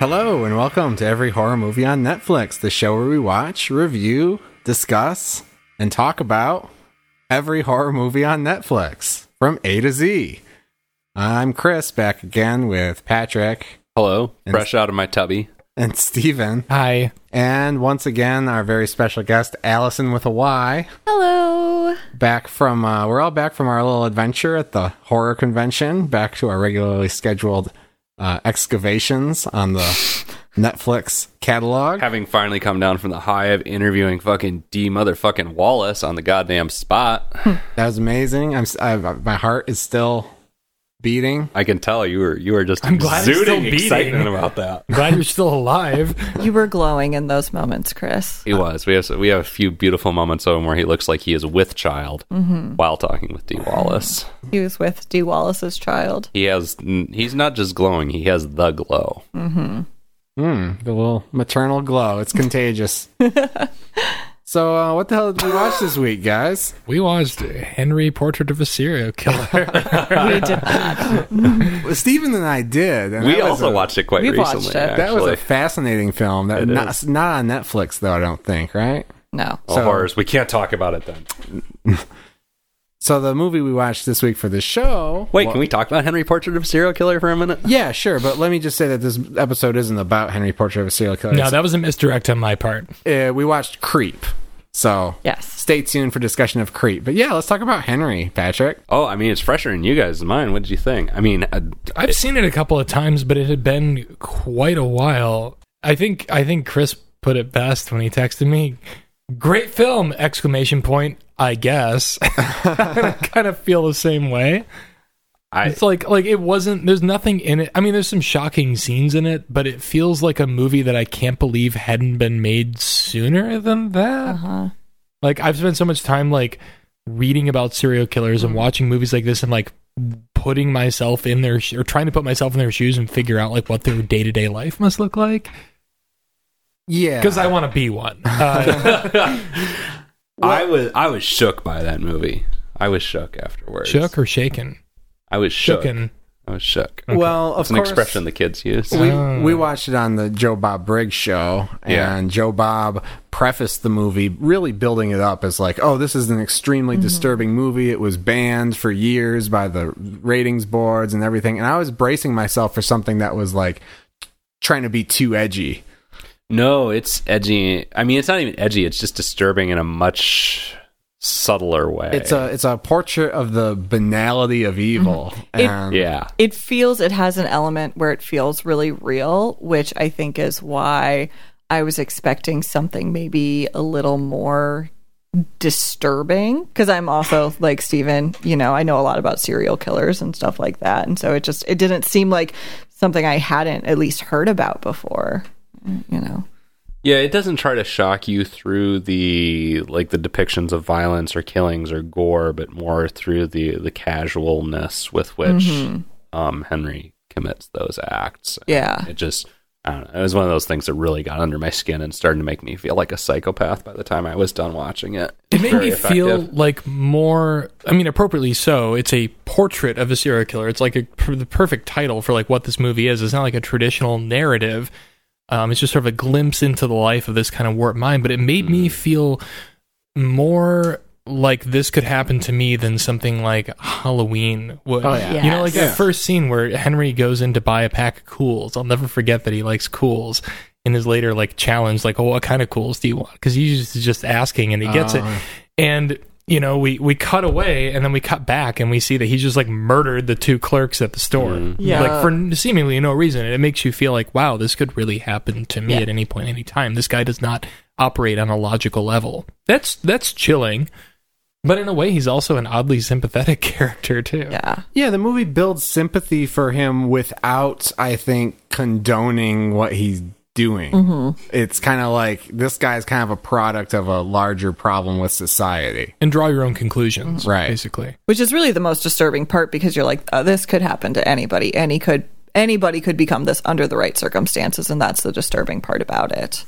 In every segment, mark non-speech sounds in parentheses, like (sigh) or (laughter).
Hello, and welcome to Every Horror Movie on Netflix, the show where we watch, review, discuss, and talk about every horror movie on Netflix from A to Z. I'm Chris, back again with Patrick Hello, And- fresh out of my tubby. and Steven. Hi. And once again, our very special guest, Allison with a Y, Hello. back from, uh, we're all back from our little adventure at the horror convention, back to our regularly scheduled uh, excavations on the Netflix catalog. Having finally come down from the high of interviewing fucking Dee motherfucking Wallace on the goddamn spot, hmm. That was amazing. I'm, s- I, my heart is still beating. I can tell you were you were just I'm glad it's exuding still beating. excitement about that. I'm glad you're still alive. (laughs) You were glowing in those moments, Chris. He was. We have we have a few beautiful moments of him where he looks like he is with child mm-hmm. while talking with Dee Wallace. He was with Dee Wallace's child. He has. He's not just glowing. He has the glow. Mm-hmm. Hmm, the little maternal glow. It's contagious. (laughs) so, uh, what the hell did we watch this week, guys? We watched Henry Portrait of a Serial Killer. (laughs) We did not. Well, Steven and I did. And We that was also a- watched it quite We've watched recently. it. That was actually. a fascinating film. That It not, is. not on Netflix though. I don't think. Right. No. So- horrors. We can't talk about it then. (laughs) So the movie we watched this week for the show. Wait, can we talk about Henry Portrait of a Serial Killer for a minute? Yeah, sure. But let me just say that this episode isn't about Henry Portrait of a Serial Killer. no, that was a misdirect on my part. uh, we watched Creep. So Yes. stay tuned for discussion of Creep. But yeah, let's talk about Henry, Patrick. Oh, I mean, it's fresher in you guys than mine. What did you think? I mean, uh, I've seen it a couple of times, but it had been quite a while. I think I think Chris put it best when he texted me. Great film! Exclamation point. I guess. (laughs) I kind of feel the same way. I It's like like it wasn't. There's nothing in it. I mean, there's some shocking scenes in it, but it feels like a movie that I can't believe hadn't been made sooner than that. Uh-huh. Like I've spent so much time like reading about serial killers and watching movies like this and like putting myself in their sh- or trying to put myself in their shoes and figure out like what their day to day life must look like Yeah, because I want to be one. (laughs) Uh, I was I was shook by that movie. I was shook afterwards. shook or shaken? I was shook. Shooken. I was shook. well, of It's an course, expression the kids use. We Oh. we watched it on the Joe Bob Briggs show, Yeah. and Joe Bob prefaced the movie, really building it up as like, "Oh, this is an extremely mm-hmm. disturbing movie. It was banned for years by the ratings boards and everything." And I was bracing myself for something that was like trying to be too edgy. No, it's edgy. I mean, it's not even edgy. It's just disturbing in a much subtler way. It's a it's a portrait of the banality of evil, mm-hmm. It- and yeah. It feels, it has an element where it feels really real, which I think is why I was expecting something maybe a little more disturbing because I'm also like Steven, you know, I know a lot about serial killers and stuff like that. And so it just it didn't seem like something I hadn't at least heard about before. You know. Yeah, it doesn't try to shock you through the like the depictions of violence or killings or gore, but more through the the casualness with which um, Henry commits those acts. Yeah. It just I don't know. It was one of those things that really got under my skin and started to make me feel like a psychopath by the time I was done watching it. It made Very me feel like more. I mean, appropriately so. It's a portrait of a serial killer. It's like a, the perfect title for like what this movie is. It's not like a traditional narrative. Um, it's just sort of a glimpse into the life of this kind of warped mind. But it made me feel more like this could happen to me than something like Halloween would. Oh, yeah. You know, like Yes. that first scene where Henry goes in to buy a pack of cools. I'll never forget that he likes cools. In his later like challenge, like, oh, what kind of cools do you want? Because he's just, just asking, and he gets it. Oh. And you know, we we cut away, and then we cut back, and we see that he just like murdered the two clerks at the store, mm-hmm. Yeah. like for seemingly no reason. And it makes you feel like, wow, this could really happen to me Yeah. at any point, any time. This guy does not operate on a logical level. That's that's chilling. But in a way, he's also an oddly sympathetic (laughs) character too. Yeah. Yeah, the movie builds sympathy for him without, I think, condoning what he doing. Mm-hmm. It's kind of like this guy's kind of a product of a larger problem with society. and draw your own conclusions, Right. Basically, which is really the most disturbing part because you're like oh, this could happen to anybody any could anybody could become this under the right circumstances and that's the disturbing part about it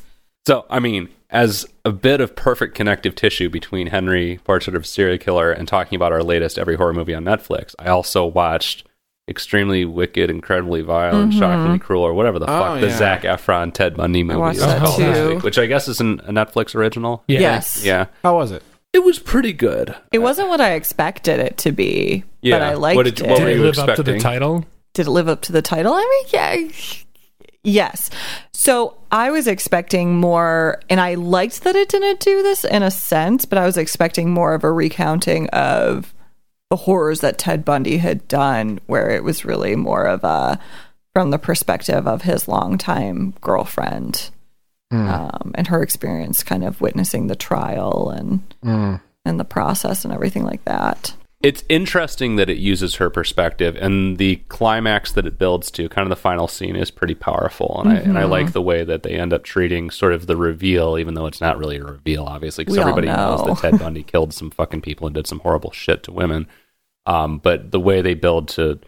So, I mean, as a bit of perfect connective tissue between Henry, Portrait of a Serial Killer, and talking about our latest every horror movie on Netflix, I also watched Extremely Wicked, Incredibly Vile, and Shockingly mm-hmm. Cruel, or whatever the Oh, fuck the yeah. Zac Efron Ted Bundy movie is called this too. week, which I guess is an, a Netflix original. yeah. yes Yeah. How was it? It was pretty good. it wasn't what i expected it to be Yeah. but i liked What did it what Did it you live up to the title? did it live up to the title? I mean, yeah. Yes. So I was expecting more, and I liked that it didn't do this in a sense, but I was expecting more of a recounting of the horrors that Ted Bundy had done, where it was really more of a from the perspective of his longtime girlfriend hmm. um, and her experience kind of witnessing the trial and hmm. and the process and everything like that. It's interesting that it uses her perspective, and the climax that it builds to, kind of the final scene, is pretty powerful. And I and I like mm-hmm. the way that they end up treating sort of the reveal, even though it's not really a reveal, obviously, because We all everybody knows that Ted Bundy killed some fucking people and did some horrible shit to women. Um, but the way they build to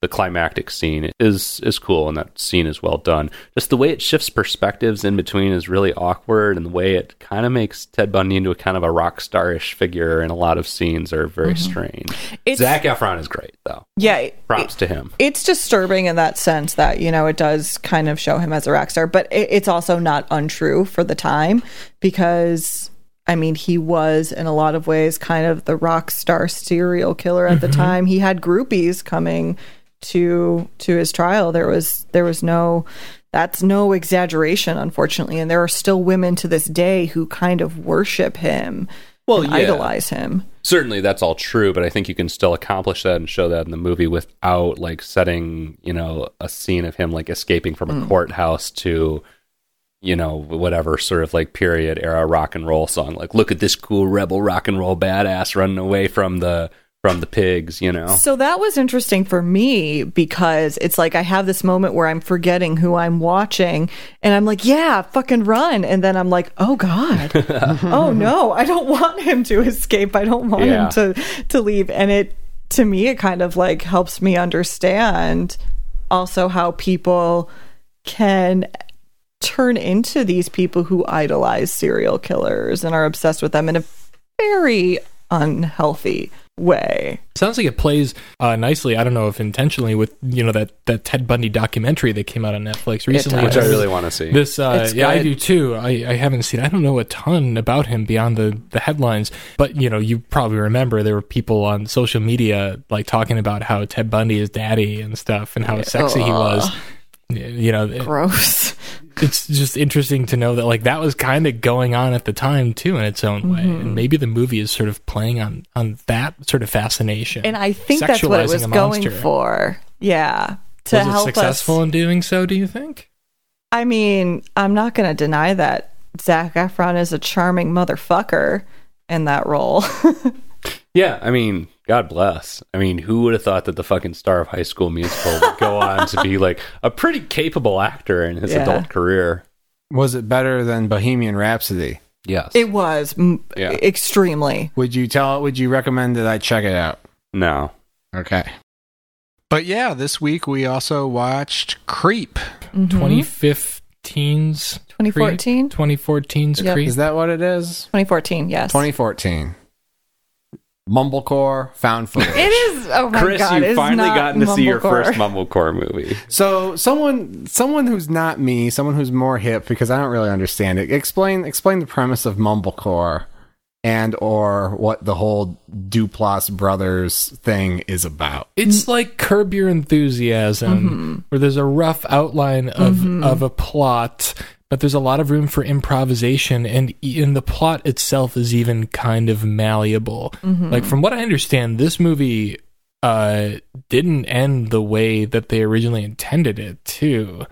the climactic scene is is cool, and that scene is well done. Just the way it shifts perspectives in between is really awkward, and the way it kind of makes Ted Bundy into a kind of a rock starish figure in a lot of scenes are very strange. It's Zac Efron is great, though. yeah. it- Props to him. it's disturbing in that sense that you know it does kind of show him as a rock star but it, it's also not untrue for the time because i mean he was in a lot of ways kind of the rock star serial killer at the mm-hmm. time. He had groupies coming to to his trial. There was there was no that's no exaggeration unfortunately. And there are still women to this day who kind of worship him Well, yeah. idolize him. Certainly, that's all true, but I think you can still accomplish that and show that in the movie without like setting, you know, a scene of him like escaping from a mm. courthouse to, you know, whatever sort of like period era rock and roll song. Like, look at this cool rebel rock and roll badass running away from the from the pigs, you know. So that was interesting for me because it's like I have this moment where I'm forgetting who I'm watching and I'm like, yeah, fucking run. And then I'm like, oh God. (laughs) oh no, I don't want him to escape. I don't want Yeah. him to to leave. And it to me it kind of like helps me understand also how people can turn into these people who idolize serial killers and are obsessed with them in a very unhealthy way. Sounds like it plays uh, nicely. I don't know if intentionally with you know that that Ted Bundy documentary that came out on Netflix recently. Which I really want to see. This, uh, It's yeah, I do too. I, I haven't seen. I don't know a ton about him beyond the the headlines, but you know, you probably remember there were people on social media like talking about how Ted Bundy is daddy and stuff, and how sexy he was. You know, Gross. it's just interesting to know that like that was kind of going on at the time too, in its own way, Mm-hmm. and maybe the movie is sort of playing on on that sort of fascination. And I think that's what it was a going monster. for. Yeah. To was it help successful us. in doing so? Do you think? I mean, I'm not going to deny that Zac Efron is a charming motherfucker in that role. (laughs) Yeah, I mean, God bless. I mean, who would have thought that the fucking star of High School Musical would go (laughs) on to be like a pretty capable actor in his Yeah. adult career? Was it better than Bohemian Rhapsody? Yes. it was m- Yeah. extremely. Would you tell? Would you recommend that I check it out? no. Okay. But yeah, this week we also watched Creep. Mhm. 2015's 2014? 2014's Yep. Creep. Is that what it is? 2014, yes. 2014. Mumblecore found footage. It is. Oh my Chris, god! you've it's finally not gotten to see your first Mumblecore movie. So someone someone who's not me, someone who's more hip because I don't really understand it. Explain explain the premise of Mumblecore and or what the whole Duplass brothers thing is about. It's mm. like Curb Your Enthusiasm, mm-hmm. where there's a rough outline of mm-hmm. of a plot, but there's a lot of room for improvisation, and and the plot itself is even kind of malleable. Like from what I understand, this movie uh didn't end the way that they originally intended it to.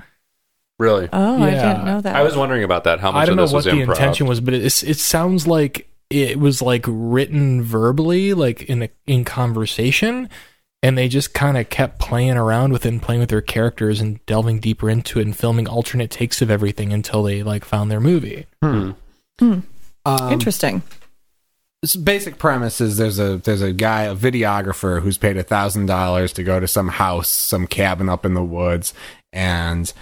Really? Oh, I didn't know that. I was wondering about that. How much I don't of know this what the improv? intention was, but it it sounds like it was like written verbally, like in a, in conversation, and they just kind of kept playing around with it and playing with their characters and delving deeper into it and filming alternate takes of everything until they like found their movie. Um, Interesting. this basic premise is there's a there's a guy a videographer who's paid a thousand dollars to go to some house some cabin up in the woods and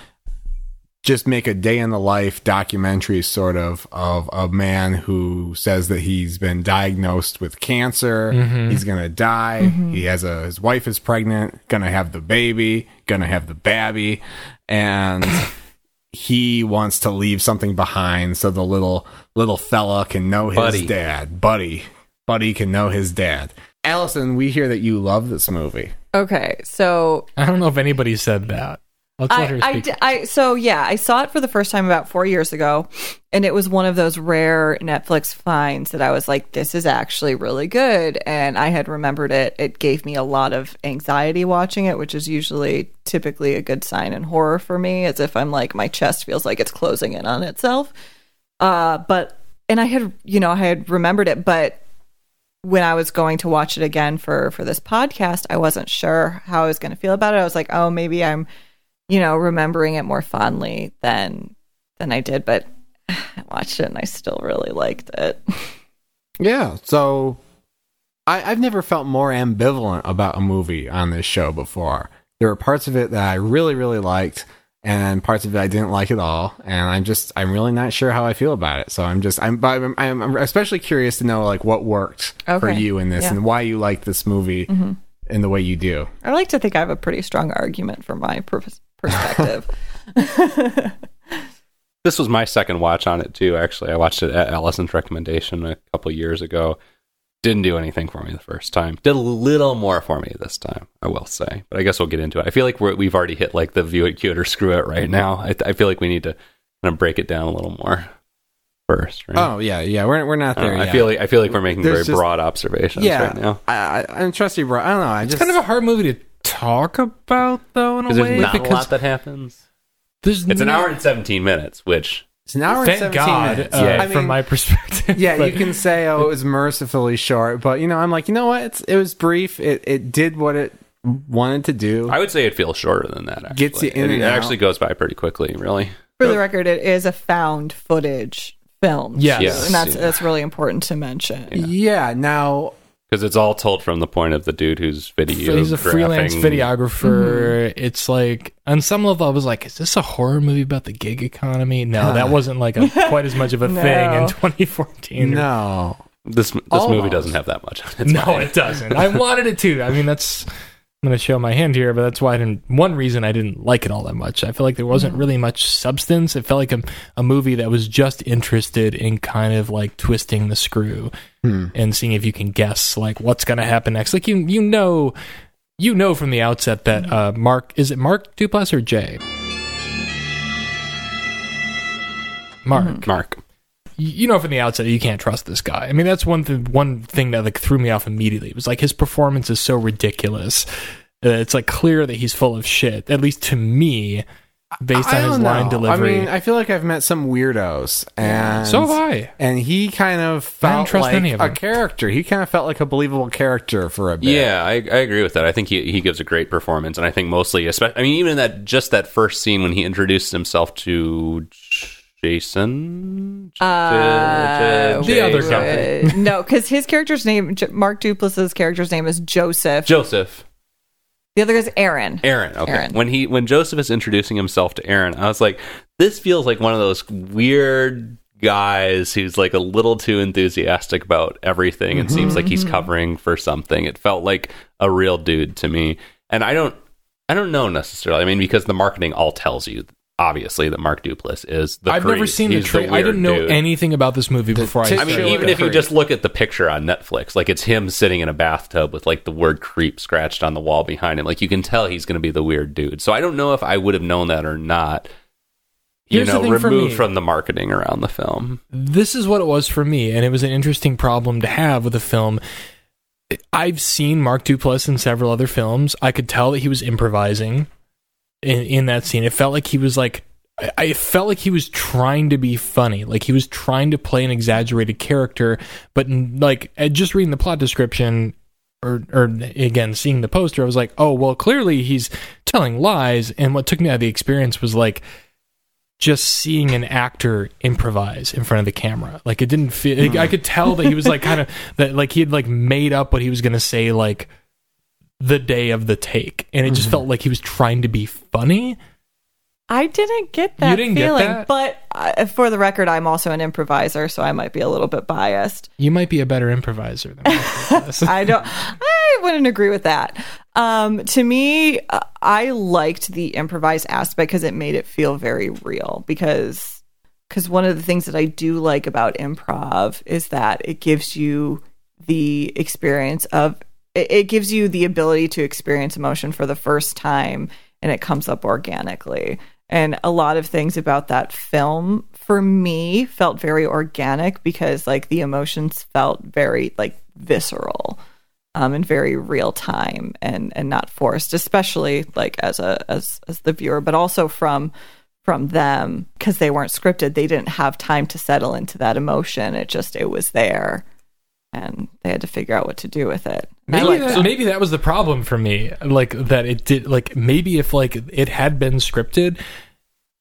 just make a day in the life documentary sort of of a man who says that he's been diagnosed with cancer mm-hmm. he's gonna die mm-hmm. he has a his wife is pregnant gonna have the baby gonna have the babby and (laughs) he wants to leave something behind so the little little fella can know his Buddy. dad. Buddy. Buddy can know his dad. Allison, we hear that you love this movie. Okay, so I don't know if anybody said that. Let's let her I, I, I- so yeah, I saw it for the first time about four years ago, and it was one of those rare Netflix finds that I was like, "This is actually really good," and I had remembered it. It gave me a lot of anxiety watching it, which is usually typically a good sign in horror for me, as if I'm like my chest feels like it's closing in on itself. Uh, but and I had you know I had remembered it, but when I was going to watch it again for for this podcast, I wasn't sure how I was going to feel about it. I was like, oh, maybe I'm, you know, remembering it more fondly than than I did. But (sighs) I watched it and I still really liked it. (laughs) Yeah. So I, I've never felt more ambivalent about a movie on this show before. There were parts of it that I really, really liked and parts of it I didn't like at all. And I'm just, I'm really not sure how I feel about it. So I'm just, I'm, I'm, I'm, especially curious to know like what worked for you in this Yeah. and why you like this movie mm-hmm. in the way you do. I like to think I have a pretty strong argument for my per- perspective. (laughs) This was my second watch on it too. Actually, I watched it at Allison's recommendation a couple years ago. Didn't do anything for me the first time. Did a little more for me this time, I will say. But I guess we'll get into it. I feel like we're, we've already hit like the view it, cue it, or screw it right now. I, I feel like we need to kind of break it down a little more first. Right? Oh yeah, yeah. We're, we're not I, don't there know, I feel like I feel like we're making There's very just- broad observations yeah. right now. I, I, I'm trusty, bro. I don't know. I it's just kind of a hard movie to talk about, though, in a Because way. there's not a lot that happens. there's It's an hour and seventeen minutes, which it's an hour and 17 God, minutes. uh, Yeah. I mean, from my perspective. yeah, but- you can say, oh, it was mercifully short, but you know, I'm like, you know what? It's it was brief. It it did what it wanted to do. I would say it feels shorter than that. Actually. Gets you in it, and it out. actually goes by pretty quickly, really. For the record, it is a found footage film. Yes. Yes. and that's Yeah. that's really important to mention. yeah. Now, Because it's all told from the point of the dude who's video. he's a freelance graphing. videographer. Mm-hmm. It's like on some level, I was like, "Is this a horror movie about the gig economy?" No, that wasn't like a, (laughs) quite as much of a thing in (laughs) No. 2014. no. This this Almost. movie doesn't have that much. on its no, mind. it doesn't. I wanted it to. I mean, that's. I'm going to show my hand here, but that's why I didn't. One reason I didn't like it all that much. I feel like there wasn't mm. really much substance. It felt like a, a movie that was just interested in kind of like twisting the screw hmm. and seeing if you can guess like what's going to happen next. Like you, you know, you know from the outset that mm. uh, Mark is it Mark Duplass or Jay? Mark mm-hmm. Mark. You you know from the outset you can't trust this guy. I mean, that's one thing. One thing that like threw me off immediately. It was like his performance is so ridiculous. Uh, it's like clear that he's full of shit. At least to me, based I on his don't line delivery. I mean, I feel like I've met some weirdos, and so have I. And he kind of I don't felt trust like any of a them. character. He kind of felt like a believable character for a bit. Yeah, I, I agree with that. I think he he gives a great performance, and I think mostly, especially, I mean, even in that just that first scene when he introduced himself to Jason, Uh, The other Jason? guy. Uh, no, because his character's name, J- Mark Duplass's character's name is Joseph. Joseph. the other guy's Aaron. Aaron. Okay. Aaron. When he when Joseph is introducing himself to Aaron, I was like, this feels like one of those weird guys who's like a little too enthusiastic about everything and seems like he's covering for something. It felt like a real dude to me. And I don't I don't know necessarily. I mean, because the marketing all tells you obviously that Mark Duplass is the I've never creep. seen the trailer. I didn't know dude. anything about this movie before I. tit I mean, even if you just look at the picture on Netflix, like it's him sitting in a bathtub with like the word creep scratched on the wall behind him. Like you can tell he's going to be the weird dude. So I don't know if I would have known that or not. You Here's the know, thing for removed me. from the marketing around the film. this is what it was for me, and it was an interesting problem to have with the film. I've seen Mark Duplass in several other films. I could tell that he was improvising in, in that scene. It felt like he was like, I, felt like he was trying to be funny, like he was trying to play an exaggerated character. But like uh, just reading the plot description, or or again seeing the poster, I was like, oh well, clearly he's telling lies. And what took me out of the experience was like just seeing an actor improvise in front of the camera. Like it didn't feel. I could tell that he was like kind of that like he had like made up what he was gonna say like the day of the take, and it just felt like he was trying to be funny. I didn't get that You didn't get feeling, that? but uh, for the record, I'm also an improviser, so I might be a little bit biased. You might be a better improviser than me. (laughs) I don't. I wouldn't agree with that. Um, to me, uh, I liked the improvised aspect because it made it feel very real. Because because one of the things that I do like about improv is that it gives you the experience of it, it gives you the ability to experience emotion for the first time, and it comes up organically. And a lot of things about that film for me felt very organic because like the emotions felt very like visceral um, and very real time and and not forced, especially like as a as as the viewer, but also from from them because they weren't scripted. They didn't have time to settle into that emotion. It just it was there, and they had to figure out what to do with it. Maybe liked that, maybe that was the problem for me. Like that it did. Like maybe if like it had been scripted,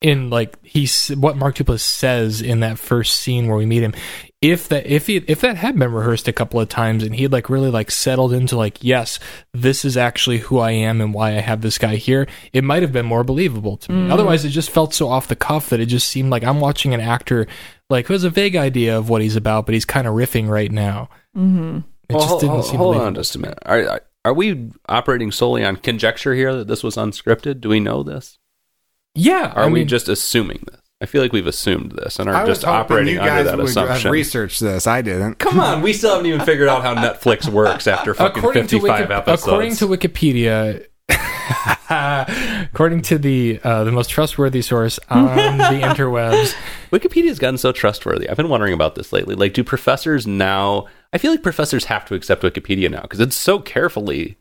in like he's what Mark Duplass says in that first scene where we meet him. If that if he if that had been rehearsed a couple of times and he had like really like settled into like yes this is actually who I am and why I have this guy here it might have been more believable to me mm. otherwise it just felt so off the cuff that it just seemed like I'm watching an actor like who has a vague idea of what he's about but he's kind of riffing right now Mm-hmm. it Well, just didn't hold- seem hold on just a minute. Are, are are we operating solely on conjecture here that this was unscripted? Do we know this? yeah Are I we mean, just assuming this? I feel like we've assumed this and are I just operating you under guys that would have assumption. researched this. I didn't. Come on, we still haven't even figured out how Netflix works after fucking according to, fifty-five Wiki- episodes. according to Wikipedia, (laughs) according to the uh, the most trustworthy source on (laughs) the interwebs, Wikipedia's gotten so trustworthy. I've been wondering about this lately. Like, do professors now? I feel like professors have to accept Wikipedia now because it's so carefully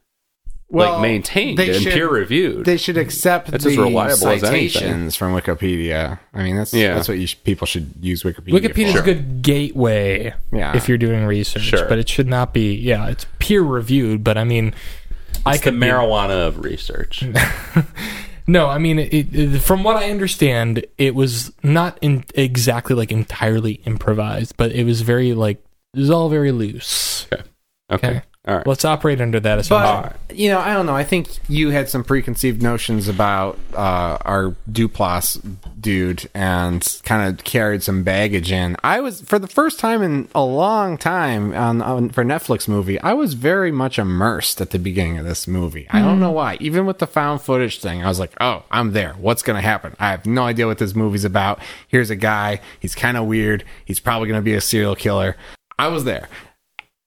Well, like maintained they and should- peer reviewed. They should accept It's the as reliable as anything. from Wikipedia. I mean, that's Yeah. that's what you sh- people should use Wikipedia. Wikipedia's for. a good gateway Yeah. if you're doing research, Sure. but it should not be. Yeah, it's peer reviewed, but I mean, I it's the could marijuana of research. (laughs) No, I mean, it, it, from what I understand, it was not in exactly like entirely improvised, but it was very like it was all very loose. Okay. Okay. Okay. All right. Let's operate under that assumption. But you know, I don't know. I think you had some preconceived notions about uh, our Duplass dude, and kind of carried some baggage in. I was for the first time in a long time on, on for Netflix movie. I was very much immersed at the beginning of this movie. I don't know why. Even with the found footage thing, I was like, "Oh, I'm there. What's going to happen? I have no idea what this movie's about. Here's a guy. He's kind of weird. He's probably going to be a serial killer." I was there.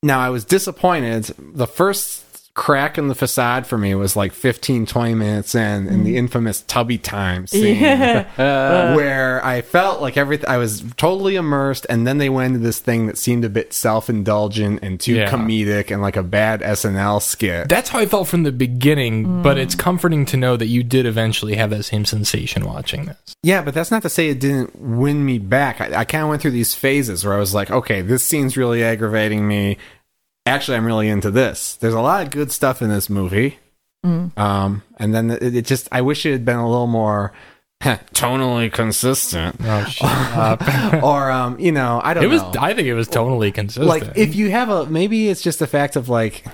Now I was disappointed. The first crack in the facade for me was like 15, 20 minutes in, in the mm. infamous Tubby Time (laughs) scene, uh, uh. where I felt like everything. I was totally immersed, and then they went into this thing that seemed a bit self indulgent and too Yeah. comedic and like a bad SNL skit. That's how I felt from the beginning, but it's mm. comforting to know that you did eventually have that same sensation watching this. Yeah, but that's not to say it didn't win me back. I, I kind of went through these phases where I was like, okay, this scene's really aggravating me. Actually, I'm really into this. There's a lot of good stuff in this movie. Um, and then it, it just, I wish it had been a little more (laughs) tonally consistent. Oh, shut (laughs) or, um, you know, I don't it was. know. I think it was totally consistent. like if you have a maybe it's just the fact of like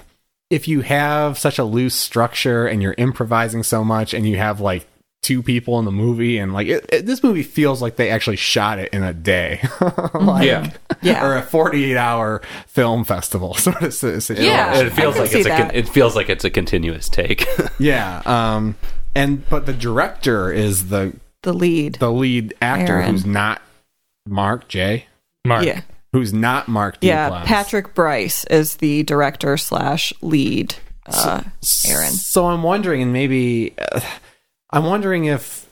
if you have such a loose structure and you're improvising so much and you have like two people in the movie and like it, it- this movie feels like they actually shot it in a day (laughs) like, Yeah. Yeah. or a 48 hour film festival sort of si- situation. Yeah. it feels like see it's a con- it feels like it's a continuous take. (laughs) yeah um and but the director is the the lead. the lead actor Aaron. who's not mark j Mark, yeah. who's not mark Yeah. Duplass. Patrick Brice is the director slash lead. Uh, Aaron. So I'm wondering, and maybe uh, I'm wondering if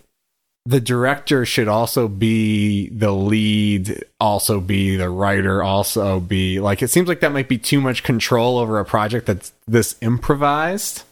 the director should also be the lead, also be the writer, also be like. It seems like that might be too much control over a project that's this improvised.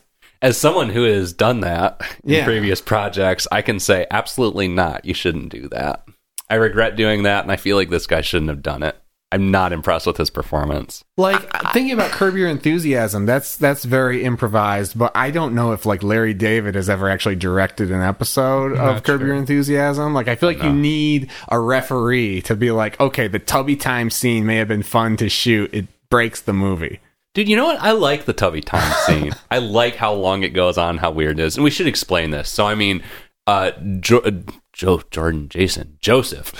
As someone who has done that in Yeah. previous projects, I can say absolutely not. You shouldn't do that. I regret doing that, and I feel like this guy shouldn't have done it. I'm not impressed with his performance. Like thinking about Curb Your Enthusiasm, that's that's very improvised, but I don't know if like Larry David has ever actually directed an episode of Not Curb sure. Your Enthusiasm. Like I feel like you need a referee to be like, okay, the tubby time scene may have been fun to shoot. It breaks the movie. Dude, you know what? I like the Tubby Time (laughs) scene. I like how long it goes on, how weird it is. And we should explain this. So, I mean, uh, jo- uh, Joe, Jordan, Jason, Joseph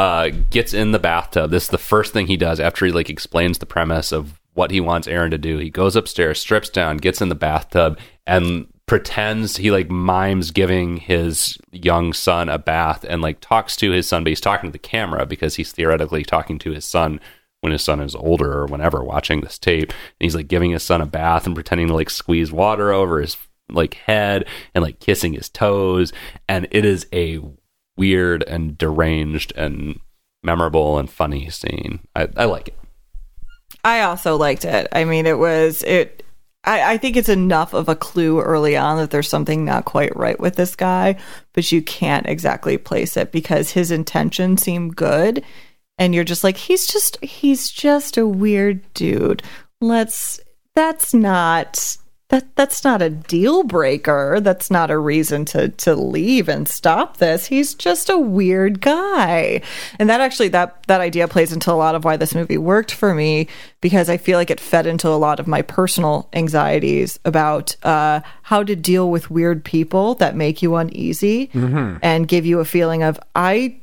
uh, gets in the bathtub. This is the first thing he does after he like explains the premise of what he wants Aaron to do. He goes upstairs, strips down, gets in the bathtub, and pretends he like mimes giving his young son a bath and like talks to his son, but he's talking to the camera because he's theoretically talking to his son when his son is older or whenever watching this tape. And he's like giving his son a bath and pretending to like squeeze water over his like head and like kissing his toes. And it is a weird and deranged and memorable and funny scene. I, I like it. I also liked it. I mean, it was it. I, I think it's enough of a clue early on that there's something not quite right with this guy, but you can't exactly place it because his intentions seem good, and you're just like, he's just he's just a weird dude. Let's. That's not that that's not a deal breaker. That's not a reason to to leave and stop this. He's just a weird guy. And that actually that that idea plays into a lot of why this movie worked for me because I feel like it fed into a lot of my personal anxieties about uh, how to deal with weird people that make you uneasy and give you a feeling of I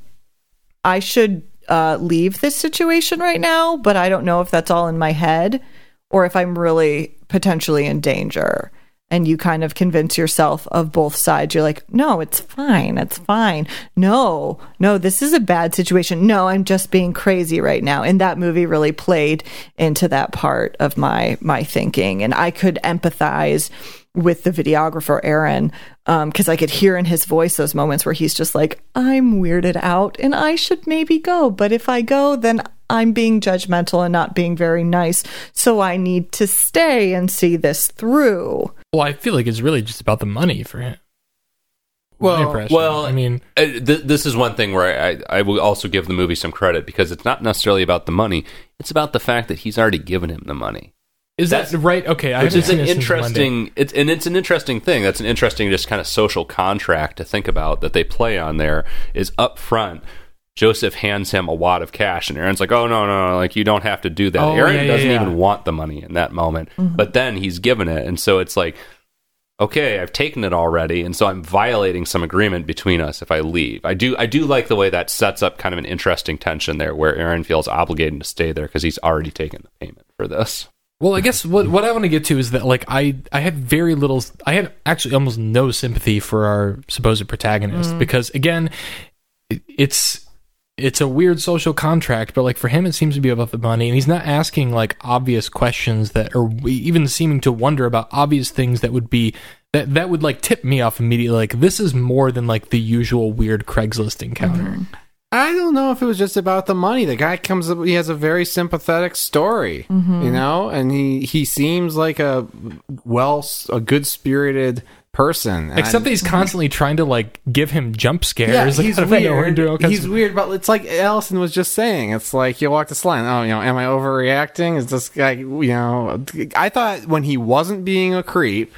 I should uh, leave this situation right now, but I don't know if that's all in my head or if I'm really potentially in danger. And you kind of convince yourself of both sides. You're like, no, it's fine. It's fine. No, no, this is a bad situation. No, I'm just being crazy right now. And that movie really played into that part of my my thinking. And I could empathize with the videographer Aaron um, because I could hear in his voice those moments where he's just like, I'm weirded out and I should maybe go. But if I go, then I'm being judgmental and not being very nice. So I need to stay and see this through. Well, I feel like it's really just about the money for him. Well, well, I mean, Uh, th- this is one thing where I, I will also give the movie some credit because it's not necessarily about the money. It's about the fact that he's already given him the money. is that right? Okay, I which is an this since Monday. interesting it's and it's an interesting thing that's an interesting just kind of social contract to think about that they play on there is up front joseph hands him a wad of cash and aaron's like oh no no, no like you don't have to do that. Oh, aaron yeah, yeah, doesn't yeah. even want the money in that moment mm-hmm. but then he's given it and so it's like okay i've taken it already and so i'm violating some agreement between us if i leave. I do i do like the way that sets up kind of an interesting tension there where aaron feels obligated to stay there because he's already taken the payment for this. Well, I guess what what I want to get to is that like I I had very little I had actually almost no sympathy for our supposed protagonist mm. because again it- it's it's a weird social contract but like for him it seems to be about the money and he's not asking like obvious questions that or even seeming to wonder about obvious things that would be that that would like tip me off immediately like this is more than like the usual weird Craigslist encounter. Mm-hmm. I don't know if it was just about the money. The guy comes up, he has a very sympathetic story, mm-hmm. you know, and he he seems like a well, a good spirited person. And Except that he's constantly trying to like give him jump scares. yeah, (laughs) like, he's out of nowhere and doing all weird. He's of- weird, but it's like Allison was just saying. It's like you walk this line. Oh, you know, am I overreacting? Is this guy? You know, I thought when he wasn't being a creep,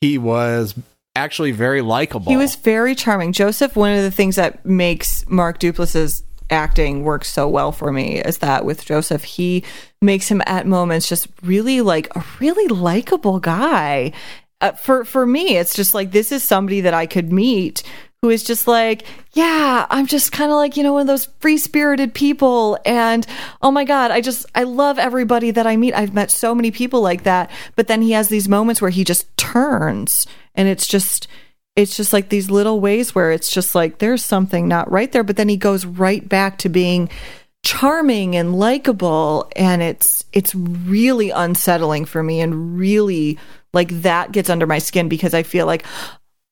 he was actually very likable. He was very charming. Joseph, one of the things that makes Mark Duplass's acting work so well for me is that with Joseph, he makes him at moments just really like a really likable guy. Uh, for for me, it's just like this is somebody that I could meet who is just like, yeah, I'm just kind of like, you know, one of those free spirited people. And oh my God, I just, I love everybody that I meet. I've met so many people like that. But then he has these moments where he just turns and it's just, it's just like these little ways where it's just like there's something not right there. But then he goes right back to being charming and likable. And it's, it's really unsettling for me and really like that gets under my skin because I feel like,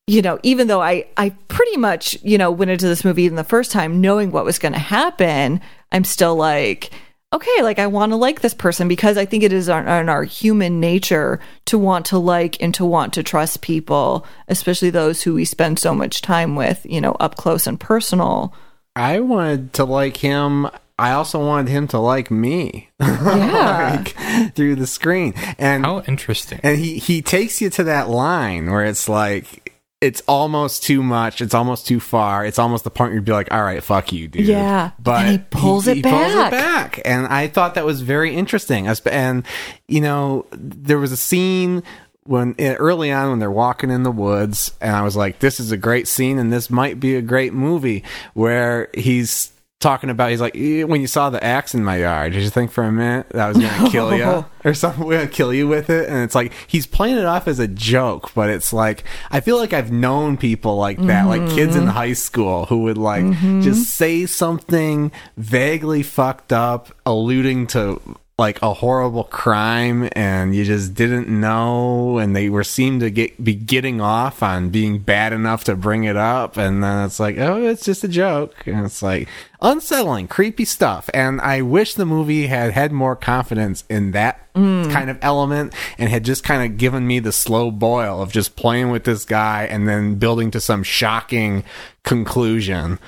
you know, even though I, I pretty much, you know, went into this movie even the first time knowing what was going to happen, I'm still like, okay, like I want to like this person because I think it is on, on our human nature to want to like and to want to trust people, especially those who we spend so much time with, you know, up close and personal. I wanted to like him I also wanted him to like me (laughs) Yeah. like, through the screen. And How interesting. and he he takes you to that line where it's like it's almost too much it's almost too far it's almost the point where you'd be like all right fuck you dude Yeah, but and he pulls it back. Pulls it back and i thought that was very interesting and you know there was a scene when eh, early on when they're walking in the woods and i was like this is a great scene and this might be a great movie where he's talking about he's like "Eh, when you saw the axe in my yard did you think for a minute that I was gonna kill you (laughs) or something we're gonna kill you with it? And it's like he's playing it off as a joke but it's like i feel like i've known people like that like kids in high school who would like just say something vaguely fucked up alluding to like a horrible crime and you just didn't know and they were seemed to get be getting off on being bad enough to bring it up. And then it's like oh it's just a joke. And it's like unsettling creepy stuff. And i wish the movie had had more confidence in that mm. kind of element and had just kind of given me the slow boil of just playing with this guy and then building to some shocking conclusion.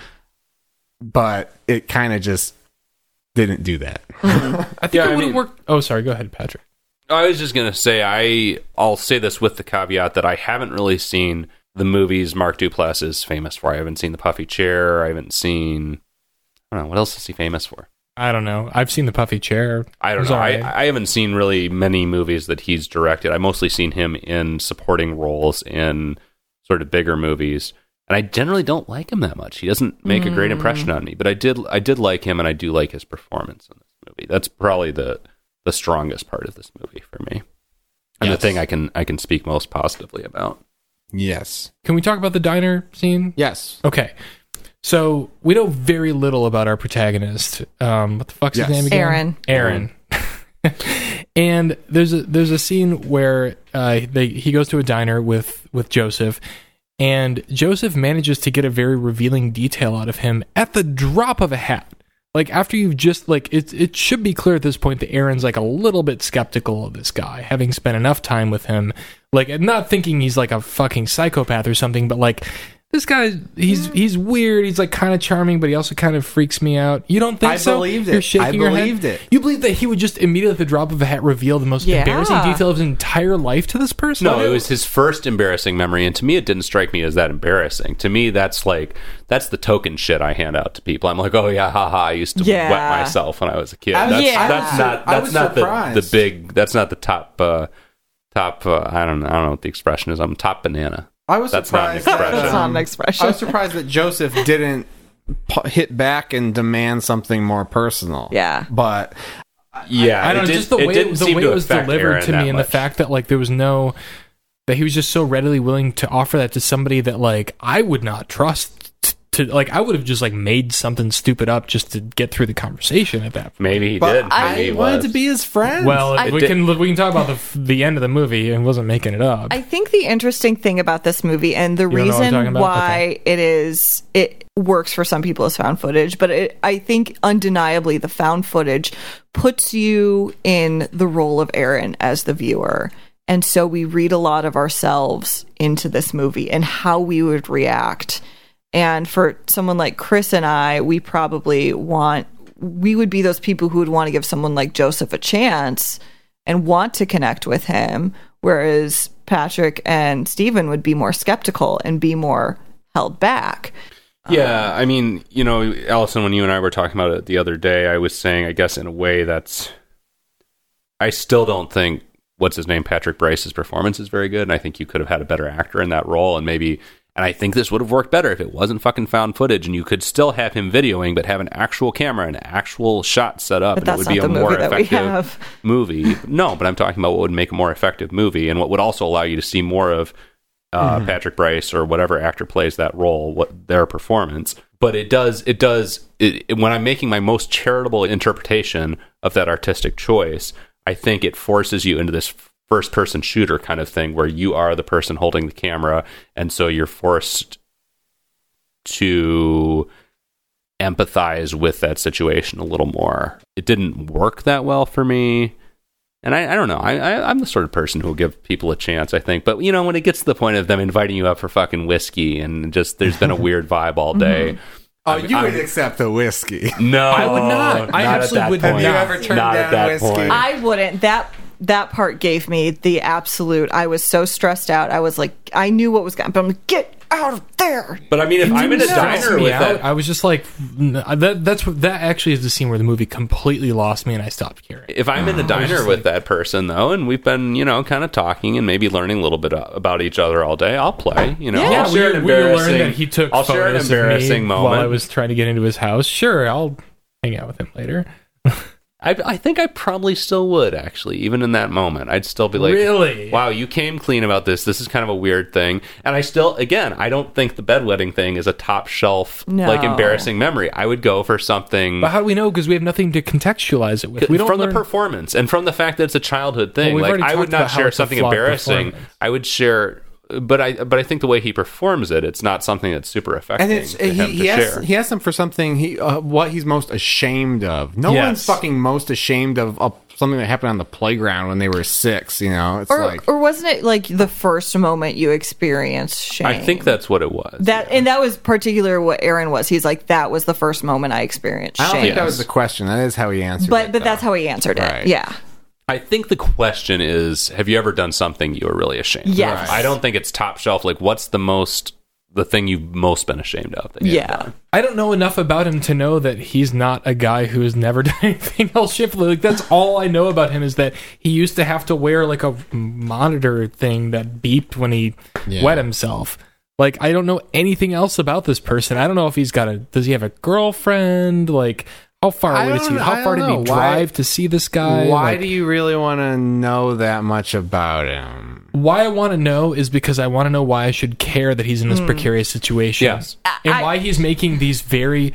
But it kind of just didn't do that (laughs) I think Yeah, it I would have mean- worked. Oh, sorry. Go ahead, Patrick. I was just gonna say I I'll say this with the caveat that I haven't really seen the movies Mark Duplass is famous for. I haven't seen the Puffy Chair. I haven't seen. I don't know what else is he famous for. I don't know. I've seen the puffy chair. I don't know. alright. I, I haven't seen really many movies that he's directed. I mostly seen him in supporting roles in sort of bigger movies, and I generally don't like him that much. He doesn't make a great impression on me, but I did I did like him, and I do like his performance in this movie. That's probably the the strongest part of this movie for me, and Yes. the thing I can I can speak most positively about. yes Can we talk about the diner scene? yes Okay. So we know very little about our protagonist. Um, what the fuck's Yes. his name again? Aaron. Aaron. (laughs) and there's a there's a scene where uh, they he goes to a diner with with Joseph, and Joseph manages to get a very revealing detail out of him at the drop of a hat. Like after you've just like it it should be clear at this point that Aaron's like a little bit skeptical of this guy, having spent enough time with him. Like not thinking he's like a fucking psychopath or something, but like this guy he's he's weird. He's like kind of charming, but he also kind of freaks me out. You don't think I so? believed You're it. shaking I your head? it. You believe that he would just immediately at the drop of a hat reveal the most Yeah. embarrassing detail of his entire life to this person? No, it was his first embarrassing memory, and to me, it didn't strike me as that embarrassing. To me, that's like that's the token shit I hand out to people. I'm like, oh yeah, haha, I used to Yeah. wet myself when I was a kid. I was- That's, Yeah. that's not I that's was not the, the surprised. big. That's not the top uh, top. Uh, I don't know. I don't know what the expression is. I'm top banana. I was That's not an surprised. expression. That's not an um, expression. I was surprised that Joseph didn't hit back and demand something more personal. Yeah. but Yeah, I don't know, did- just the way, didn't the way it was delivered Aaron to me, and the fact that like there was no that he was just so readily willing to offer that to somebody that like I would not trust t- to like I would have just like made something stupid up just to get through the conversation at that. point. Maybe he but did. I he wanted was. to be his friend. Well, I- we did- can we can talk about the the end of the movie and wasn't making it up. I think the interesting thing about this movie and the don't know what I'm talking reason about? why it is it works for some people as found footage, but it, I think undeniably the found footage puts you in the role of Aaron as the viewer. And so we read a lot of ourselves into this movie and how we would react. And for someone like Chris and I, we probably want we would be those people who would want to give someone like Joseph a chance and want to connect with him, whereas Patrick and Stephen would be more skeptical and be more held back. Yeah, I mean, you know, Allison, when you and I were talking about it the other day, I was saying, I guess, in a way that's. I still don't think what's his name, Patrick Brice's performance is very good, and I think you could have had a better actor in that role, and maybe. And I think this would have worked better if it wasn't fucking found footage, and you could still have him videoing, but have an actual camera and actual shot set up, But and it would be a more movie that we effective (laughs) movie. No, but I'm talking about what would make a more effective movie, and what would also allow you to see more of uh, Patrick Brice or whatever actor plays that role, what their performance. But it does, it does. It- when I'm making my most charitable interpretation of that artistic choice, I think it forces you into this first person shooter kind of thing where you are the person holding the camera, and so you're forced to empathize with that situation a little more. It didn't work that well for me. And I, I don't know. I, I, I'm the sort of person who will give people a chance, I think. But, you know, when it gets to the point of them inviting you up for fucking whiskey and just there's been a (laughs) weird vibe all mm-hmm. day, Oh, I'm- you I'm- would accept the whiskey. No, I would not. I at absolutely that would point. not. Have you ever turned Not down at that whiskey? point. I wouldn't. That that part gave me the absolute. I was so stressed out. I was like, I knew what was going. But I'm like, get out of there. But I mean, if I'm in a diner with out. that, I was just like, that. That's what that actually is the scene where the movie completely lost me, and I stopped caring. if I'm in a diner with like- that person though, and we've been, you know, kind of talking and maybe learning a little bit about each other all day, I'll play. You know, Yeah, I'll share we, an we learned that he took I'll share an photos of me embarrassing moment. while I was trying to get into his house. Sure, I'll hang out with him later. I, I think I probably still would actually, even in that moment. I'd still be like, Really? Wow, you came clean about this. This is kind of a weird thing." And I still, again, I don't think the bedwetting thing is a top shelf No. like embarrassing memory. I would go for something But how do we know? Because we have nothing to contextualize it with. We don't from learn- the performance and from the fact that it's a childhood thing. Well, we've like already I would talked not how share it's a something flawed embarrassing. performance. I would share, but I but I think the way he performs it, it's not something that's super effective. And it's to he, him he to has share. he has them for something he uh, what he's most ashamed of. No Yes. one's fucking most ashamed of, of something that happened on the playground when they were six. You know, it's Or like or wasn't it like the first moment you experienced shame? I think that's what it was. that and that was particular what Aaron was. He's like that was the first moment I experienced I don't shame. think that was the question. That is how he answered. but it, but that's how he answered it. Right. Yeah. I think the question is, have you ever done something you were really ashamed? Yes. of? I don't think it's top shelf. Like, what's the most the thing you've most been ashamed of? that Yeah. I don't know enough about him to know that he's not a guy who has never (laughs) done anything else shiftly. Like that's all I know about him is that he used to have to wear like a monitor thing that beeped when he Yeah. wet himself. Like I don't know anything else about this person. I don't know if he's got a does he have a girlfriend? Like how far I away does he how I far did he know. Why- drive to see this guy? Why Like, do you really want to know that much about him? why I want to know is because I want to know why I should care that he's in this hmm. precarious situation. Yes. And I- why he's making these very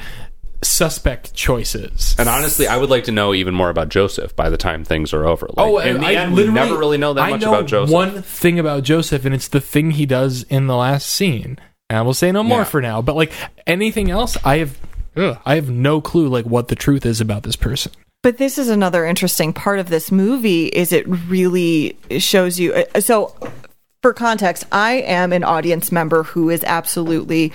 suspect choices. And honestly, I would like to know even more about Joseph by the time things are over. Like, oh, in the Oh, I end, we never really know that I much know about Joseph. One thing about Joseph, and it's the thing he does in the last scene. And I will say no more Yeah. for now. But like anything else, I have, ugh, I have no clue like what the truth is about this person. But this is another interesting part of this movie is it really shows you uh, so for context, I am an audience member who is absolutely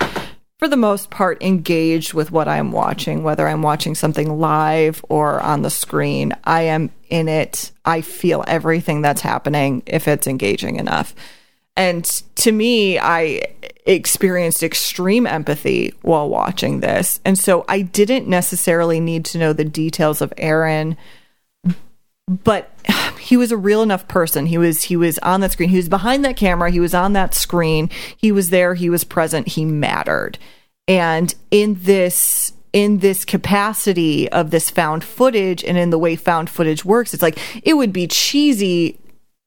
for the most part engaged with what I'm watching, whether I'm watching something live or on the screen. I am in it. I feel everything that's happening if it's engaging enough. And to me, I experienced extreme empathy while watching this. And so I didn't necessarily need to know the details of Aaron, but he was a real enough person. He was he was on that screen. He was behind that camera. He was on that screen. He was there. He was present. He mattered. And in this in this capacity of this found footage and in the way found footage works, it's like it would be cheesy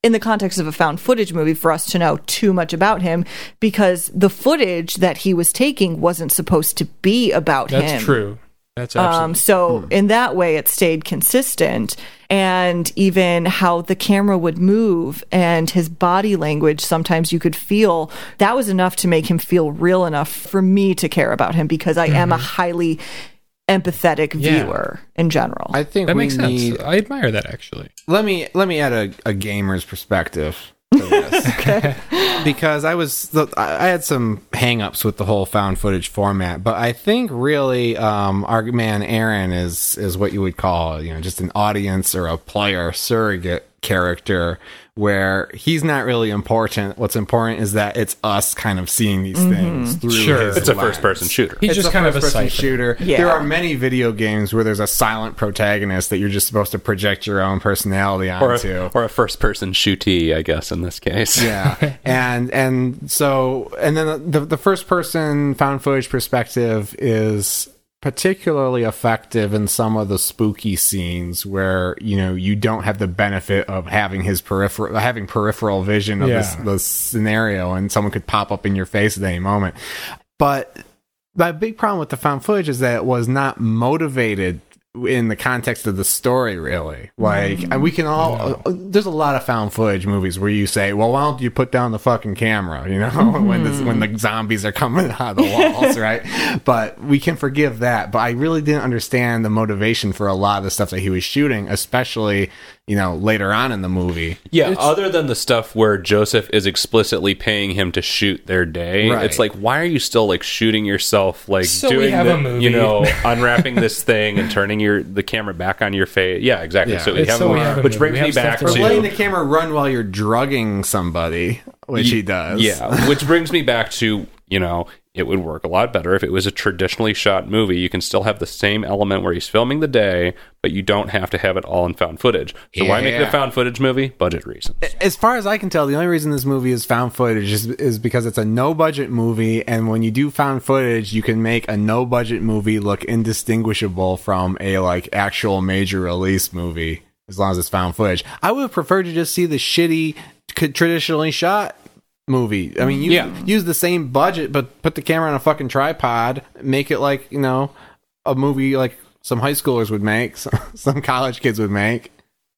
in the context of a found footage movie for us to know too much about him because the footage that he was taking wasn't supposed to be about That's him. That's true. That's absolutely. Um, so in that way, it stayed consistent, and even how the camera would move and his body language. Sometimes you could feel that was enough to make him feel real enough for me to care about him because I am a highly empathetic Yeah. viewer in general. I think that we makes need. sense. I admire that actually. let me let me add a, a gamer's perspective to this (laughs) because I was the, I I had some hangups with the whole found footage format, but I think really um, our man Aaron is is what you would call you know just an audience or a player surrogate character where he's not really important. What's important is that it's us kind of seeing these mm-hmm. things through. Sure. his It's a first person shooter. He's It's just a kind of a first-person shooter. Yeah. There are many video games where there's a silent protagonist that you're just supposed to project your own personality Or onto. a, or a first person shootee, I guess, in this case. yeah, (laughs) and and so and then the the first person found footage perspective is particularly effective in some of the spooky scenes where you know you don't have the benefit of having his peripheral having peripheral vision of this, Yeah. this scenario and someone could pop up in your face at any moment but my big problem with the found footage is that it was not motivated in the context of the story, really. Like, and we can all, uh, there's a lot of found footage movies where you say, well, why don't you put down the fucking camera, (laughs) you know, when, the, when the zombies are coming out of the (laughs) walls, right? But we can forgive that. But I really didn't understand the motivation for a lot of the stuff that he was shooting, especially, you know, later on in the movie. Yeah, other than the stuff where Joseph is explicitly paying him to shoot their day, Right. it's like why are you still like shooting yourself like So doing the, you know, (laughs) unwrapping this thing and turning your the camera back on your face. Yeah, exactly. Yeah. So we have, so a we movie, have a which movie. brings We me have stuff back to Or letting to the camera run while you're drugging somebody, which he does. Yeah, which brings me back to, you know, it would work a lot better if it was a traditionally shot movie. You can still have the same element where he's filming the day, but you don't have to have it all in found footage. So why make it a found footage movie? Budget reasons. as far as I can tell, the only reason this movie is found footage is, is because it's a no budget movie, and when you do found footage, you can make a no budget movie look indistinguishable from a like actual major release movie as long as it's found footage. I would prefer to just see the shitty traditionally shot movie. I mean, you Yeah. use the same budget, but put the camera on a fucking tripod, make it like you know a movie like some high schoolers would make, (laughs) some, some college kids would make.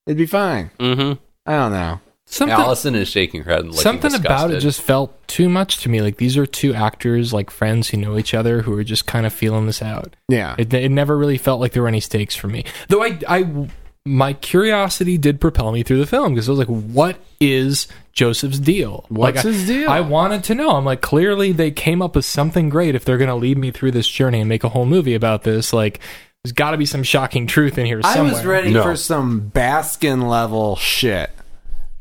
It'd be fine. Mm-hmm. I don't know. Something Allison is shaking her head and looking something about it just felt too much to me. Like these are two actors, like friends who know each other, who are just kind of feeling this out. Yeah. It, it never really felt like there were any stakes for me. Though I, I, my curiosity did propel me through the film because I was like, "What is Joseph's deal? What's like, his deal? I wanted to know. I'm like, clearly they came up with something great if they're going to lead me through this journey and make a whole movie about this. Like, there's got to be some shocking truth in here I was ready No. for some Baskin level shit.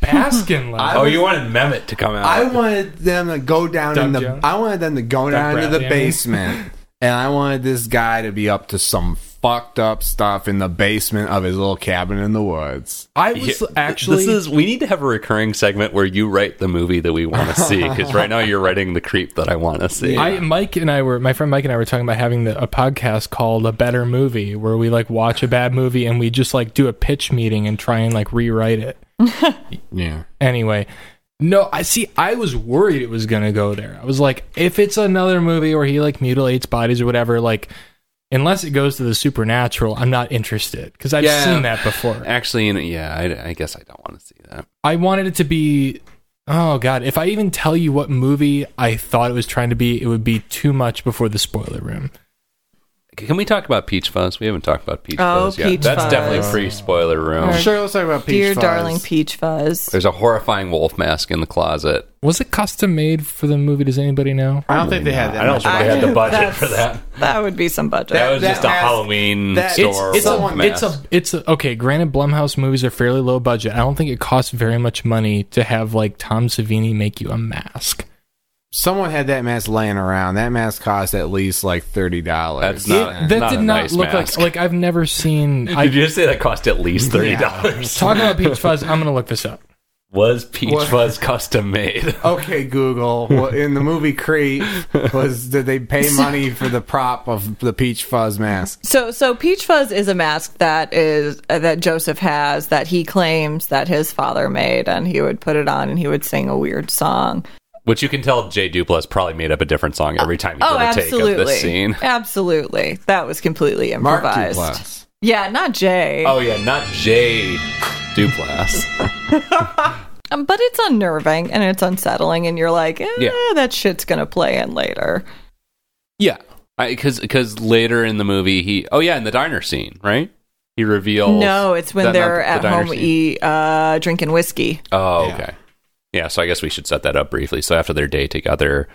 Baskin (laughs) level. Oh, you wanted Mehmet to come out. I wanted them to go down Doug in the. Jones? I wanted them to go down into the Bradley, I mean. basement, and I wanted this guy to be up to some fucked up stuff in the basement of his little cabin in the woods. I was Yeah, actually. this is we need to have a recurring segment where you write the movie that we want to see because right now you're writing the creep that I want to see. I Mike and I were my friend Mike and I were talking about having the, a podcast called A Better Movie where we like watch a bad movie and we just like do a pitch meeting and try and like rewrite it. (laughs) Yeah. Anyway, no, I see. I was worried it was gonna go there. I was like, if it's another movie where he like mutilates bodies or whatever, like unless it goes to the supernatural, I'm not interested because I've Yeah. seen that before. Actually, you know, yeah, I, I guess I don't want to see that. I wanted it to be. Oh god, if I even tell you what movie I thought it was trying to be, it would be too much before the spoiler room. Can we talk about Peach Fuzz? We haven't talked about Peach Oh, Fuzz yet. Peach That's Fuzz. definitely pre spoiler room. Or- Sure, let's talk about Peach Fuzz. Dear Fuzz. darling Peach Fuzz. There's a horrifying wolf mask in the closet. Was it custom made for the movie? Does anybody know? I don't think they had that. I don't think they had the budget for that. That would be some budget. That was that just a Halloween that- store it's, it's wolf a mask. it's a it's a okay. Granted, Blumhouse movies are fairly low budget. I don't think it costs very much money to have like Tom Savini make you a mask. Someone had that mask laying around. That mask cost at least like thirty dollars. That's not- that not did a not nice look mask. like like I've never seen. Did I you just say that cost at least thirty dollars? (laughs) talking about Peach Fuzz. I'm gonna look this up. Was Peach What? Fuzz custom made? (laughs) Okay, Google. What, in the movie Creep, was did they pay money for the prop of the Peach Fuzz mask? So, so Peach Fuzz is a mask that is uh, that Joseph has that he claims that his father made, and he would put it on and he would sing a weird song. Which you can tell Jay Duplass probably made up a different song every time he Oh, did a take of absolutely, this scene. absolutely. That was completely Mark improvised. Duplass. Yeah, not Jay. Oh yeah, not Jay Duplass. (laughs) Um, but it's unnerving and it's unsettling, and you're like, eh, Yeah. that shit's gonna play in later. Yeah, because because later in the movie he oh yeah in the diner scene right he reveals No, it's when they're the at diner home scene? eat, uh, drinking whiskey. Oh Yeah. okay. Yeah, so I guess we should set that up briefly. So after their day together,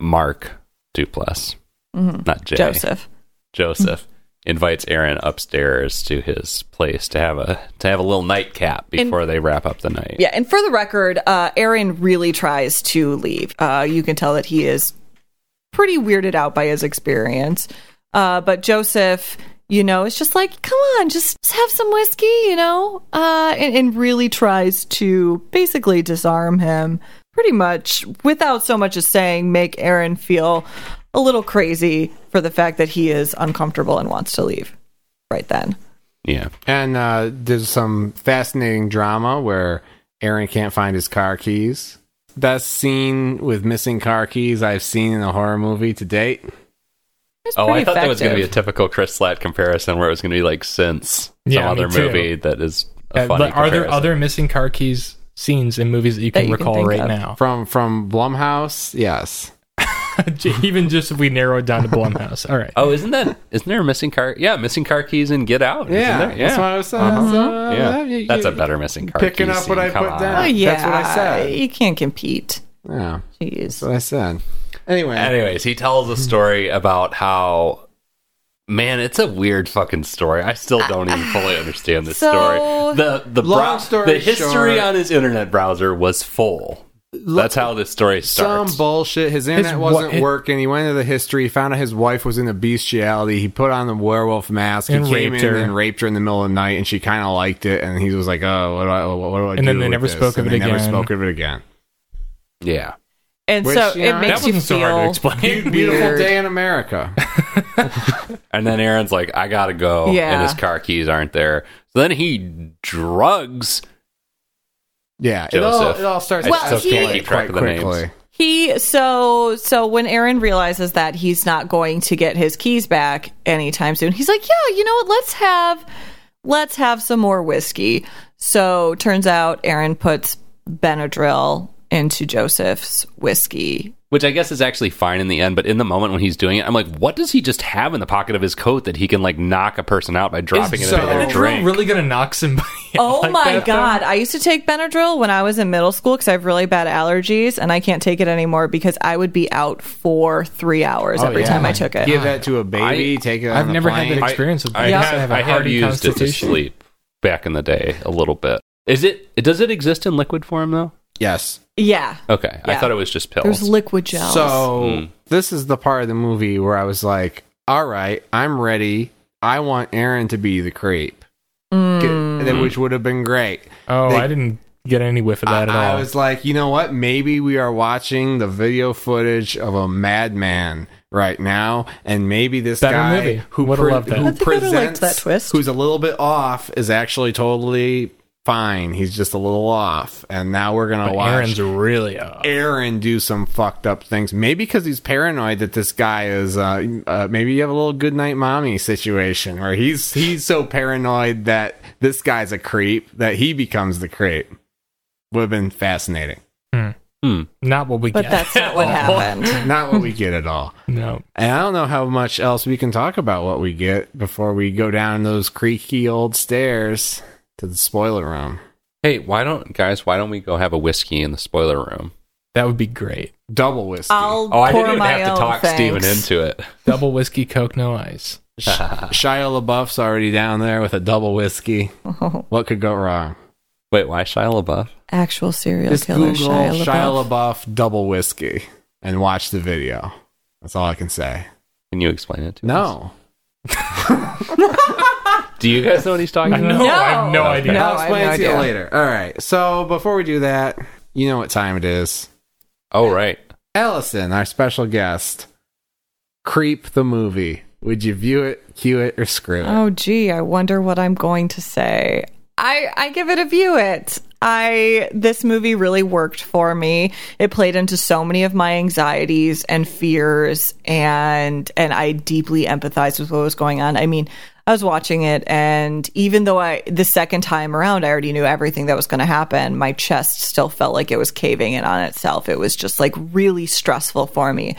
Mark Duplass, not Jay, Mm-hmm. Joseph. Joseph invites Aaron upstairs to his place to have a to have a little nightcap before they wrap up the night. Yeah, and for the record, uh, Aaron really tries to leave. Uh, you can tell that he is pretty weirded out by his experience. Uh, but Joseph, you know, it's just like, come on, just, have some whiskey, you know, uh, and, and really tries to basically disarm him pretty much without so much as saying, make Aaron feel a little crazy for the fact that he is uncomfortable and wants to leave right then. Yeah. And uh, there's some fascinating drama where Aaron can't find his car keys. Best scene with missing car keys I've seen in a horror movie to date. It's Oh, I pretty thought that was going to be a typical Chris Slat comparison where it was going to be like since Yeah, some me other too. movie that is a Uh, funny but are there other missing car keys scenes in movies that you That can you recall think right of. now? From from Blumhouse, yes. (laughs) Even just if we narrow it down to Blumhouse. All right. Oh, isn't that isn't there a missing car? Yeah, missing car keys in Get Out. isn't Yeah, that's what I was saying. Uh-huh. So, yeah. you- That's a better missing car. picking keys up what. I Come put on. down. Oh, yeah, That's what I said. You can't compete. Yeah, Jeez. that's what I said. Anyway, Anyways, he tells a story about how. Man, it's a weird fucking story. I still don't even fully understand this (laughs) So- story. The the Long brow- story the history short- on his internet browser was full. That's how this story starts. some bullshit. His internet wa- wasn't it- working. He went into the history. He found out his wife was in into bestiality. He put on the werewolf mask. And he came raped in her. and raped her in the middle of the night, and she kind of liked it. And he was like, "Oh, what do I? What, do I And then they with never this?" spoke of it they Never spoke of it again. yeah. And Which, so you it know, makes that you wasn't so hard to feel explain. Beautiful Weird. day in America. (laughs) And then Aaron's like, I gotta go. And his car keys aren't there. So then he drugs. Yeah, it all, Joseph. it all starts. I Well, still he- can't keep track quite of the names. quickly. He so so when Aaron realizes that he's not going to get his keys back anytime soon, he's like, "Yeah, you know what? Let's have let's have some more whiskey." So turns out Aaron puts Benadryl into Joseph's whiskey. Which I guess is actually fine in the end, but in the moment when he's doing it, I'm like, what does he just have in the pocket of his coat that he can like knock a person out by dropping it so- into their Benadryl drink? really gonna knock somebody? (laughs) Oh like my that, though? god! I used to take Benadryl when I was in middle school because I have really bad allergies, and I can't take it anymore because I would be out for three hours Oh, every yeah. time I took it. Give that to a baby. take it. On I've the never had plane. that experience with I, Benadryl. I I have, have a I have used it to sleep back in the day a little bit. Is it? Does it exist in liquid form though? Yes. Yeah, Okay, I Yeah. thought it was just pills. there's liquid gels. So Mm. this is the part of the movie where I was like, "All right, I'm ready. I want Aaron to be the creep," Mm. Get- which would have been great. Oh, They- I didn't get any whiff of that I, at all. I was like, you know what? Maybe we are watching the video footage of a madman right now, and maybe this Better guy movie. who, Would've loved that. who I think I would've liked presents that twist. who's a little bit off, is actually totally fine. He's just a little off, and now we're gonna But watch Aaron's really off. Aaron do some fucked up things. Maybe because he's paranoid that this guy is. Uh, uh, maybe you have a little good night mommy situation where he's he's so paranoid that this guy's a creep that he becomes the creep. Would have been fascinating. Hmm. Not what we but get. that's not what (laughs) happened. (laughs) Not what we get at all. No. And I don't know how much else we can talk about what we get before we go down those creaky old stairs to the spoiler room. Hey, why don't guys? Why don't we go have a whiskey in the spoiler room? That would be great. Double whiskey. I'll Oh, I didn't even my have to talk thanks. Steven into it. (laughs) Double whiskey, Coke, no ice. Shia LaBeouf's already down there with a double whiskey. (laughs) What could go wrong? Wait, why Shia LaBeouf? Actual serial Just killer Google Shia LaBeouf. Shia LaBeouf double whiskey and watch the video. That's all I can say. Can you explain it to us? No. (laughs) Do you guys know what he's talking I about? know. I have no Okay. idea. No, I'll I have explain no it to you idea. later. All right. So before we do that, you know what time it is. Oh, right. Allison, our special guest, Creep the movie. Would you view it, cue it, or screw it? Oh gee, I wonder what I'm going to say. I I give it a view it. I this movie really worked for me. It played into so many of my anxieties and fears and and I deeply empathized with what was going on. I mean, I was watching it and even though I the second time around I already knew everything that was going to happen, my chest still felt like it was caving in on itself. It was just like really stressful for me.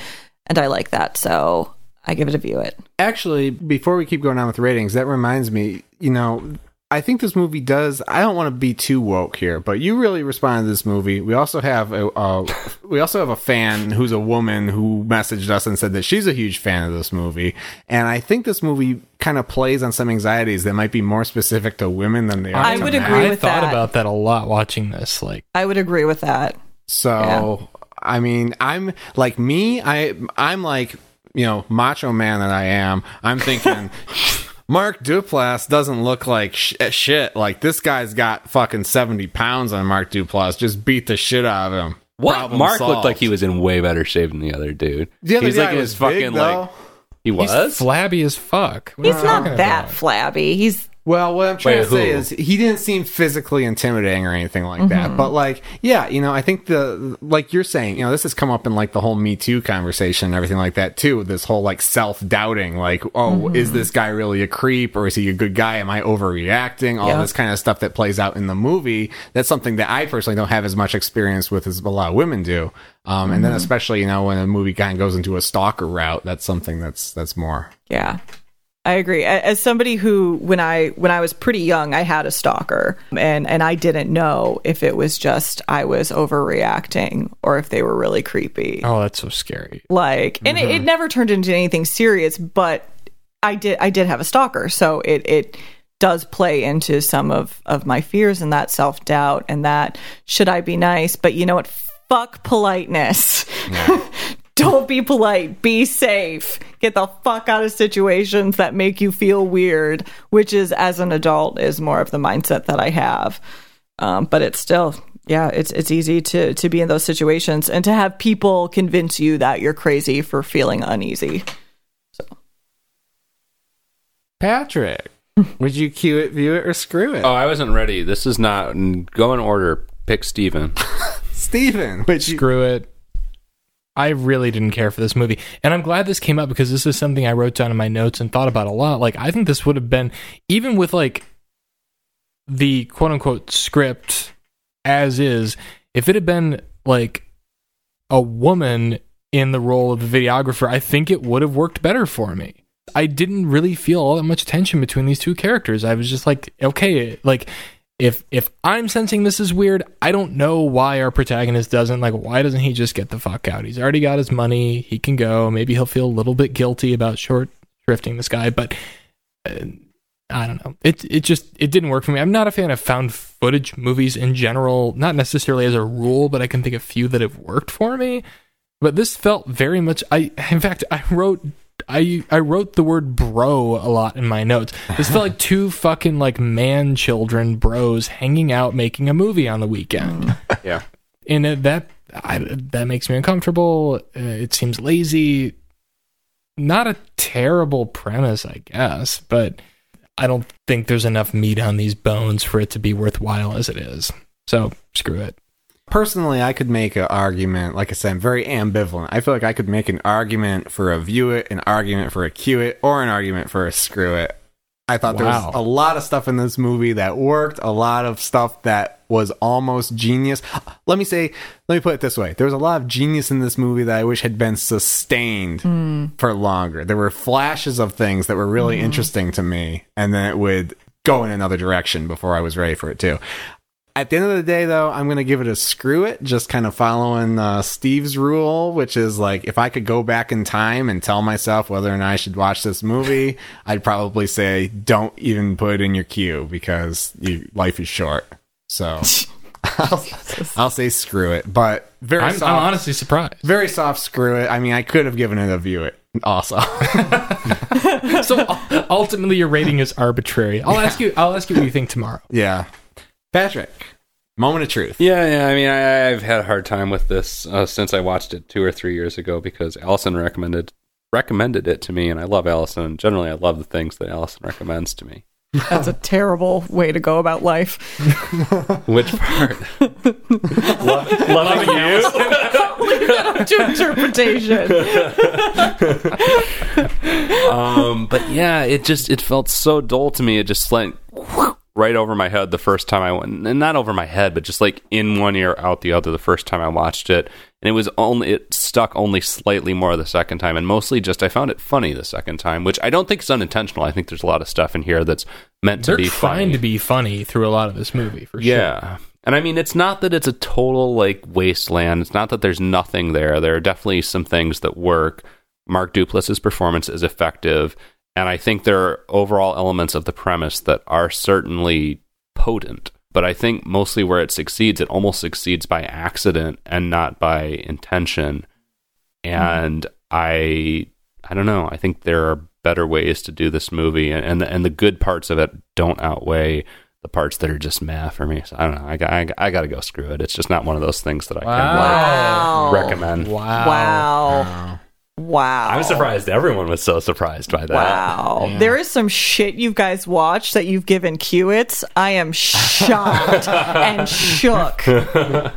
And I like that. So I give it a view it. Actually, before we keep going on with ratings, that reminds me, you know, I think this movie does. I don't want to be too woke here, but you really responded to this movie. We also have a, uh, we also have a fan who's a woman who messaged us and said that she's a huge fan of this movie, and I think this movie kind of plays on some anxieties that might be more specific to women than they are. I to would men. agree I thought that. about that a lot watching this. Like, I would agree with that. So I mean, I'm like me. I I'm like you know macho man that I am. I'm thinking. Mark Duplass doesn't look like sh- eh, shit. Like this guy's got fucking seventy pounds on Mark Duplass. Just beat the shit out of him. What? Problem Mark solved. looked like he was in way better shape than the other dude. The other He's guy like was his big, fucking though. like he he's was. flabby as fuck. What He's not that about? flabby. He's Well, what I'm trying Wait, to say who? is he didn't seem physically intimidating or anything like that. Mm-hmm. But like, yeah, you know, I think the like you're saying, you know, this has come up in like the whole Me Too conversation and everything like that too. This whole like self doubting, like, oh, mm-hmm. is this guy really a creep or is he a good guy? Am I overreacting? All Yeah. this kind of stuff that plays out in the movie. That's something that I personally don't have as much experience with as a lot of women do. Um, and then mm-hmm. especially you know when a movie kind of goes into a stalker route, that's something that's that's more. Yeah. I agree. As somebody who when I when I was pretty young, I had a stalker and and I didn't know if it was just I was overreacting or if they were really creepy. Oh, that's so scary. Like and it, it mm-hmm. never turned into anything serious, but I did I did have a stalker, so it it does play into some of of my fears and that self-doubt and that should I be nice, but you know what? Fuck politeness. (laughs) Don't be polite. Be safe. Get the fuck out of situations that make you feel weird, which is, as an adult, is more of the mindset that I have. Um, but it's still, yeah, it's it's easy to to be in those situations and to have people convince you that you're crazy for feeling uneasy. So, Patrick, would you cue it, view it, or screw it? Oh, I wasn't ready. This is not. Go in order. Pick Steven. (laughs) Steven, would you Screw it. I really didn't care for this movie. And I'm glad this came up because this is something I wrote down in my notes and thought about a lot. Like, I think this would have been, even with like the quote unquote script as is, if it had been like a woman in the role of the videographer, I think it would have worked better for me. I didn't really feel all that much tension between these two characters. I was just like, okay, like if if I'm sensing this is weird, I don't know why our protagonist doesn't. Like, why doesn't he just get the fuck out? He's already got his money. He can go. Maybe he'll feel a little bit guilty about short shrifting this guy, but uh, I don't know. It it just it didn't work for me. I'm not a fan of found footage movies in general, not necessarily as a rule, but I can think of few that have worked for me. But this felt very much. I in fact I wrote. I I wrote the word bro a lot in my notes. This felt like (laughs) two fucking like man children bros hanging out making a movie on the weekend (laughs) Yeah. and that I, that makes me uncomfortable. Uh, it seems lazy. Not a terrible premise, I guess, but I don't think there's enough meat on these bones for it to be worthwhile as it is. So screw it. Personally, I could make an argument. Like I said, I'm very ambivalent. I feel like I could make an argument for a view it, an argument for a cue it, or an argument for a screw it. I thought there was a lot of stuff in this movie that worked, a lot of stuff that was almost genius. Let me say, let me put it this way. There was a lot of genius in this movie that I wish had been sustained hmm. for longer. There were flashes of things that were really hmm. interesting to me, and then it would go in another direction before I was ready for it too. At the end of the day, though, I'm going to give it a screw it, just kind of following uh, Steve's rule, which is like if I could go back in time and tell myself whether or not I should watch this movie, (laughs) I'd probably say don't even put it in your queue because you, life is short. So (laughs) I'll, I'll say screw it, but very I'm, soft, I'm honestly surprised. very soft screw it. I mean, I could have given it a view it also. (laughs) so ultimately, your rating is arbitrary. I'll ask you. I'll ask you what you think tomorrow. yeah. Patrick, moment of truth. Yeah, yeah. I mean, I, I've had a hard time with this uh, since I watched it two or three years ago because Allison recommended recommended it to me, and I love Allison. Generally, I love the things that Allison recommends to me. That's a terrible way to go about life. (laughs) Which part? (laughs) Loving you. to interpretation. (laughs) um, but yeah, it just it felt so dull to me. It just went right over my head the first time I went, and not over my head, but just like in one ear, out the other. The first time I watched it, and it was only it stuck only slightly more the second time, and mostly just I found it funny the second time, which I don't think is unintentional. I think there's a lot of stuff in here that's meant to They're be trying funny. to be funny through a lot of this movie, for sure. Yeah. And I mean, it's not that it's a total like wasteland. It's not that there's nothing there. There are definitely some things that work. Mark Duplass's performance is effective, and I think there are overall elements of the premise that are certainly potent. But I think mostly where it succeeds, it almost succeeds by accident and not by intention. And I, I don't know. I think there are better ways to do this movie, and and the, and the good parts of it don't outweigh the parts that are just meh for me. So I don't know. I, got- I, I got to go screw it. It's just not one of those things that I Wow. can like, recommend. Wow. Wow. Wow. I'm surprised everyone was so surprised by that. Wow. There is some shit you guys watched that you've given Qits. I am shocked (laughs) and shook. (laughs)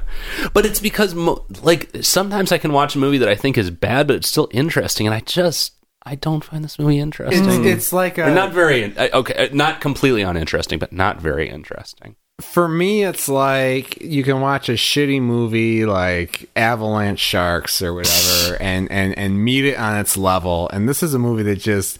But it's because, mo- like, sometimes I can watch a movie that I think is bad, but it's still interesting, and I just I don't find this movie interesting. It's, it's like a, Or not very uh, okay, uh, not completely uninteresting, but not very interesting. For me, it's like you can watch a shitty movie like Avalanche Sharks or whatever, (laughs) and and and meet it on its level. And this is a movie that just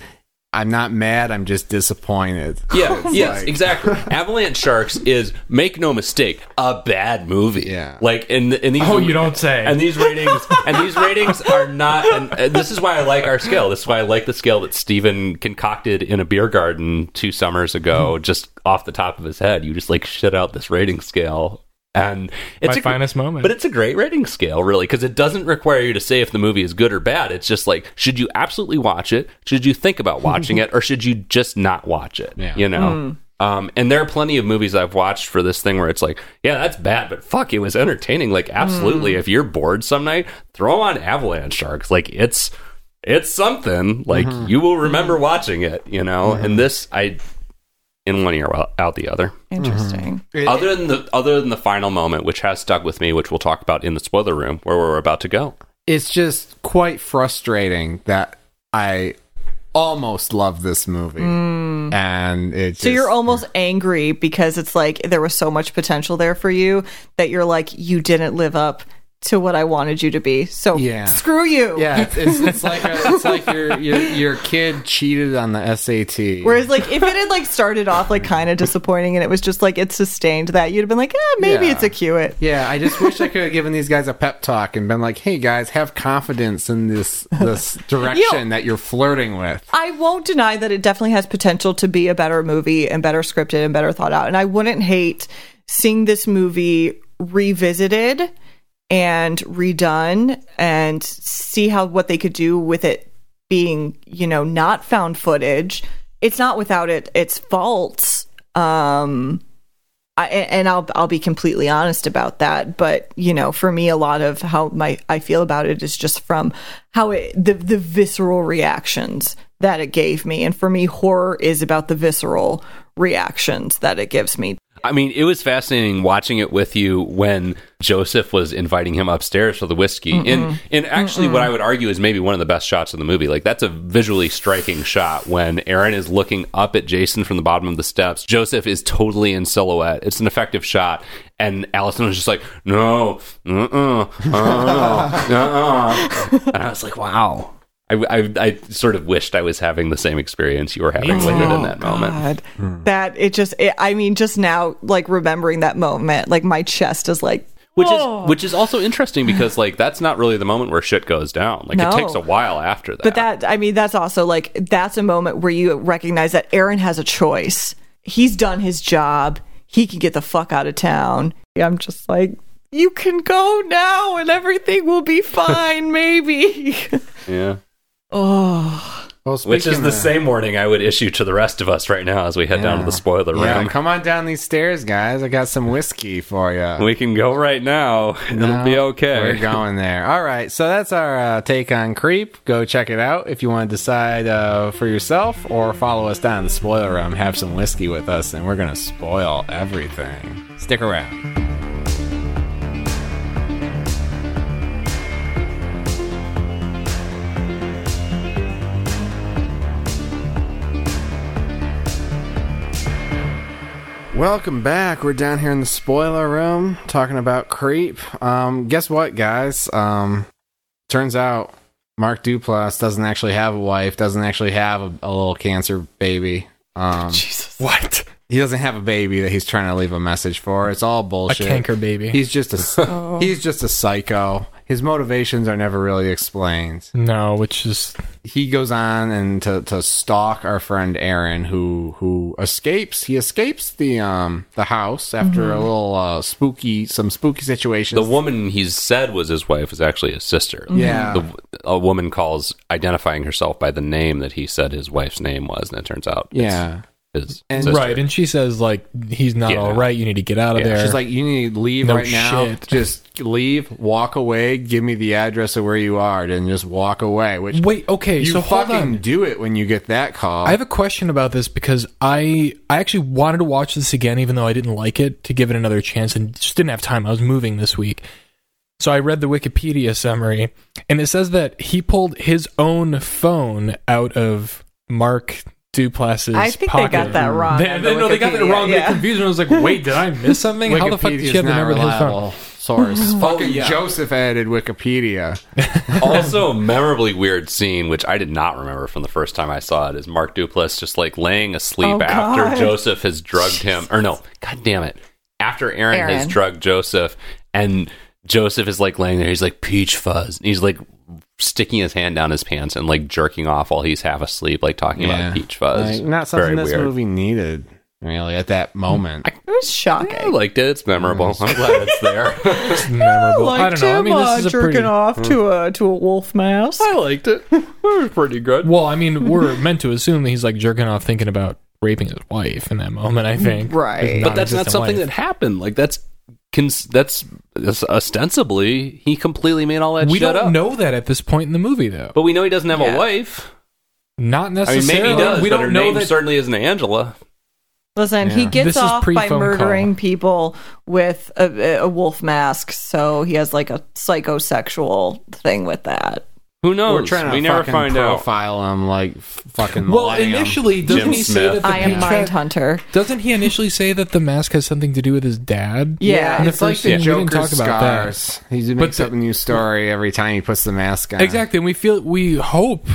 I'm not mad. I'm just disappointed. Yeah, (laughs) It's yes, like- exactly. (laughs) Avalanche Sharks is make no mistake a bad movie. Yeah. like in in these Oh, you don't say. And these ratings and these ratings are not. And, and this is why I like our scale. This is why I like the scale that Steven concocted in a beer garden two summers Hmm. ago, just off the top of his head. You just like shit out this rating scale. And it's My a, finest moment. but it's a great rating scale, really, because it doesn't require you to say if the movie is good or bad. It's just like, should you absolutely watch it? Should you think about watching (laughs) it? Or should you just not watch it? Yeah. You know? Hmm. Um, and there are plenty of movies I've watched for this thing where it's like, yeah, that's bad, but fuck, it was entertaining. Like, absolutely. Hmm. If you're bored some night, throw on Avalanche Sharks. Like, it's it's something. Like, hmm. you will remember watching it, you know? And this, I, in one ear, out the other. Interesting. Mm-hmm. Other than the other than the final moment, which has stuck with me, which we'll talk about in the spoiler room, where we're about to go. it's just quite frustrating that I almost love this movie, mm. and it. So you're almost angry because it's like there was so much potential there for you that you're like you didn't live up to what I wanted you to be. So Yeah. screw you. yeah, it's, it's, it's (laughs) like a, it's like your, your your kid cheated on the SAT. Whereas like if it had like started off like kind of disappointing and it was just like it sustained that you'd have been like, eh, maybe Yeah. it's a Qit. Yeah, I just wish I could have given these guys a pep talk and been like, "Hey guys, have confidence in this this (laughs) direction that you're flirting with." I won't deny that it definitely has potential to be a better movie and better scripted and better thought out. And I wouldn't hate seeing this movie revisited and redone and see how what they could do with it being, you know, not found footage. It's not without it its faults. Um I, and I'll I'll be completely honest about that, but you know, for me, a lot of how my I feel about it is just from how it the the visceral reactions that it gave me, and for me, horror is about the visceral reactions that it gives me. I mean, it was fascinating watching it with you when Joseph was inviting him upstairs for the whiskey. And and actually, what I would argue is maybe one of the best shots of the movie. Like that's a visually striking shot when Aaron is looking up at Jason from the bottom of the steps. Joseph is totally in silhouette. It's an effective shot, and Allison was just like, "No, uh-uh, uh-uh, uh-uh." (laughs) and I was like, "Wow." I, I, I sort of wished I was having the same experience you were having with it in oh, that moment. God, hmm. that it just it, I mean, just now, like remembering that moment, like my chest is like. Which Whoa. is which is also interesting because like that's not really the moment where shit goes down. Like No. it takes a while after that. But that, I mean, that's also like, that's a moment where you recognize that Aaron has a choice. He's done his job. He can get the fuck out of town. I'm just like, you can go now and everything will be (laughs) fine, maybe. yeah. Oh, Well, Which is the of- same warning I would issue to the rest of us right now as we head down to the spoiler Yeah, room. come on down these stairs, guys. I got some whiskey for you. We can go right now. It'll be okay. We're going there. All right. So that's our uh, take on Creep. Go check it out if you want to decide uh, for yourself or follow us down in the spoiler room. Have some whiskey with us, and we're going to spoil everything. Stick around. Welcome back. We're down here in the spoiler room talking about Creep. Um, guess what, guys? Um, turns out Mark Duplass doesn't actually have a wife, doesn't actually have a, a little cancer baby. Um, Jesus. What? he doesn't have a baby that he's trying to leave a message for. It's all bullshit. A canker baby. He's just a (laughs) he's just a psycho. His motivations are never really explained. no, which is He goes on and to, to stalk our friend Aaron, who who escapes. He escapes the um the house after a little uh, spooky some spooky situations. The woman he said was his wife is actually his sister. Yeah. The, a woman calls identifying herself by the name that he said his wife's name was, and it turns out it's yeah. His And- sister. Right, and she says like he's not Get all out. right. You need to get out of Yeah, there. She's like, you need to leave No right now. shit. (laughs) Just leave, walk away, give me the address of where you are, and just walk away. Which wait, okay, you so fucking do it when you get that call. I have a question about this because I I actually wanted to watch this again, even though I didn't like it, to give it another chance, and just didn't have time. I was moving this week, so I read the Wikipedia summary, and it says that he pulled his own phone out of Mark Duplass's. I think pocket. they got that wrong. They, on they- the no, they got that Wikipedia, wrong. They yeah. confused me. I was like, wait, did I miss something? How the fuck did Wikipedia's she have the not number of his phone? source. Fucking yeah. Joseph added Wikipedia. (laughs) also, a memorably weird scene, which I did not remember from the first time I saw it, is Mark Duplass just like laying asleep Oh, after God. Joseph has drugged him. Or no, god damn it. After Aaron, has drugged Joseph, and Joseph is like laying there, he's like peach fuzz. And he's like sticking his hand down his pants and like jerking off while he's half asleep, like talking about peach fuzz. Like, not something Very this weird. movie needed, really, at that moment. It was shocking. I liked it. It's memorable. I'm glad it's there. (laughs) It's (laughs) memorable. I don't know. I mean, this is a uh, jerking pretty. off to a to a wolf mouse. I liked it. It was pretty good. Well, I mean, we're meant to assume that he's like jerking off, thinking about raping his wife in that moment. I think, Right. His but that's not non-existent something wife. that happened. Like that's cons- that's, that's ostensibly he completely made all that we shit don't up. know that at this point in the movie, though. But we know he doesn't have Yeah. a wife. Not necessarily. I mean, necessarily. maybe he does. we but don't her know name that. certainly isn't Angela. Listen, he gets This off by murdering call. people with a, a wolf mask, so he has like a psychosexual thing with that. Who knows? We're trying to we never fucking find out. profile him like fucking. well, Millennium. initially, doesn't Jim he say Smith. that the I am Mind Hunter. Doesn't he initially say that the mask has something to do with his dad? Yeah. In the it's like first the scene, we didn't talk about that. scars. He But makes the- up a new story every time he puts the mask on. Exactly, and we feel we hope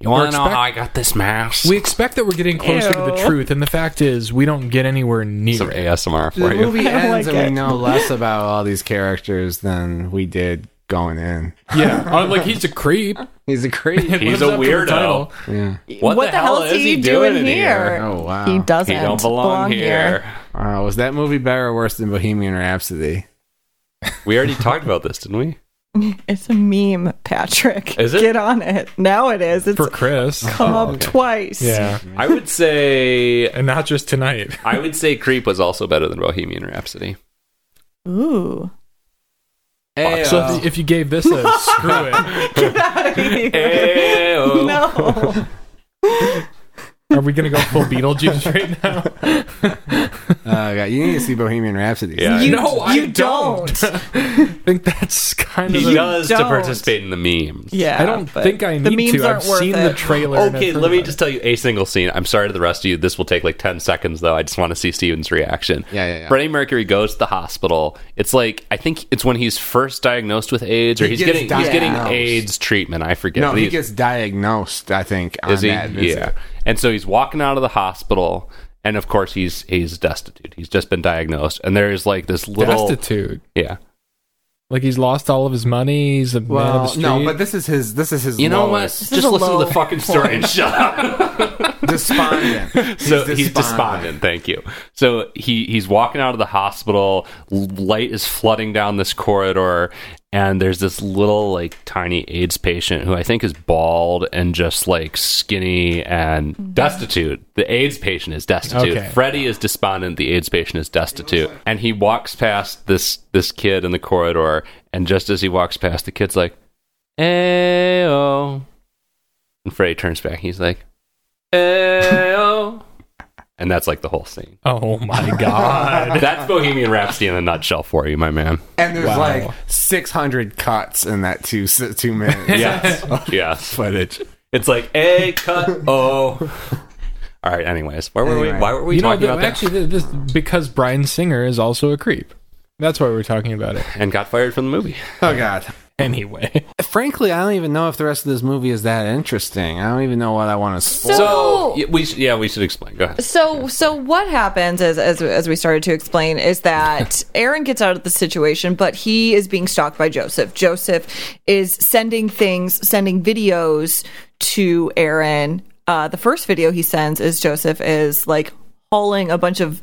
You want to know expect- how I got this mask? we expect that we're getting closer to the truth, and the fact is we don't get anywhere near. Some it. ASMR The for you. movie ends like and it. we know less about all these characters than we did going in. Yeah, (laughs) uh, like he's a creep. He's a creep. (laughs) He's a up to the weirdo. yeah. What, the, hell, is he doing, in here? Oh wow. He doesn't He don't belong, here. Uh, was that movie better or worse than Bohemian Rhapsody? (laughs) We already talked about this, didn't we? It's a meme, Patrick. Is it? Get on it. Now it is. It's For Chris. come up twice. Yeah. I would say And not just tonight. I would say Creep was also better than Bohemian Rhapsody. Ooh. Hey, So if, if you gave this a screw it, (laughs) Get out of here. Ayo. (laughs) No. are we going to go full Beetlejuice right now? (laughs) uh, God, you need to see Bohemian Rhapsody. Yeah. You, No, I you don't. (laughs) I think that's kind of He the, does to don't. participate in the memes. Yeah. I don't think I the need memes to. aren't I've worth seen it. the trailer. Okay, let me just tell you a single scene. I'm sorry to the rest of you. This will take like 10 seconds, though. I just want to see Steven's reaction. Yeah, yeah, yeah. Freddie Mercury goes to the hospital. It's like, I think it's when he's first diagnosed with AIDS, or He he's gets getting he's getting. AIDS treatment. I forget. No, he gets diagnosed. I think on is he? that visit. Yeah. And so he's walking out of the hospital, and of course he's he's destitute. He's just been diagnosed, and there's like this little Destitute. yeah. Like he's lost all of his money. He's a man of the Well, street. no, but this is his. This is his. You know what? lowest. is Just listen to the fucking story and shut up. (laughs) (laughs) Despondent. so he's despondent. Thank you. So he he's walking out of the hospital. Light is flooding down this corridor, and there's this little like tiny AIDS patient who I think is bald and just like skinny and mm-hmm. destitute. The AIDS patient is destitute. Okay. Freddie is despondent. The AIDS patient is destitute, and he walks past this this kid in the corridor, and just as he walks past, the kid's like, "Ayo," and Freddie turns back. He's like. Ayo. And that's like the whole scene. oh my god. (laughs) That's Bohemian Rhapsody in a nutshell for you, my man. And there's Wow. like 600 cuts in that two two minutes. (laughs) Yes. (laughs) yes. footage. It's like A cut Oh. All right, anyways. Why were we why were we you know, talking th- about that? actually, th- this because Bryan Singer is also a creep. That's why we're talking about it. And got fired from the movie. Oh God. Anyway, Frankly, I don't even know if the rest of this movie is that interesting. I don't even know what I want to spoil. So- So we should, yeah, we should explain. Go ahead. So, so what happens is, as as we started to explain, is that (laughs) Aaron gets out of the situation, but he is being stalked by Joseph. Joseph is sending things, sending videos to Aaron. Uh, the first video he sends is Joseph is like hauling a bunch of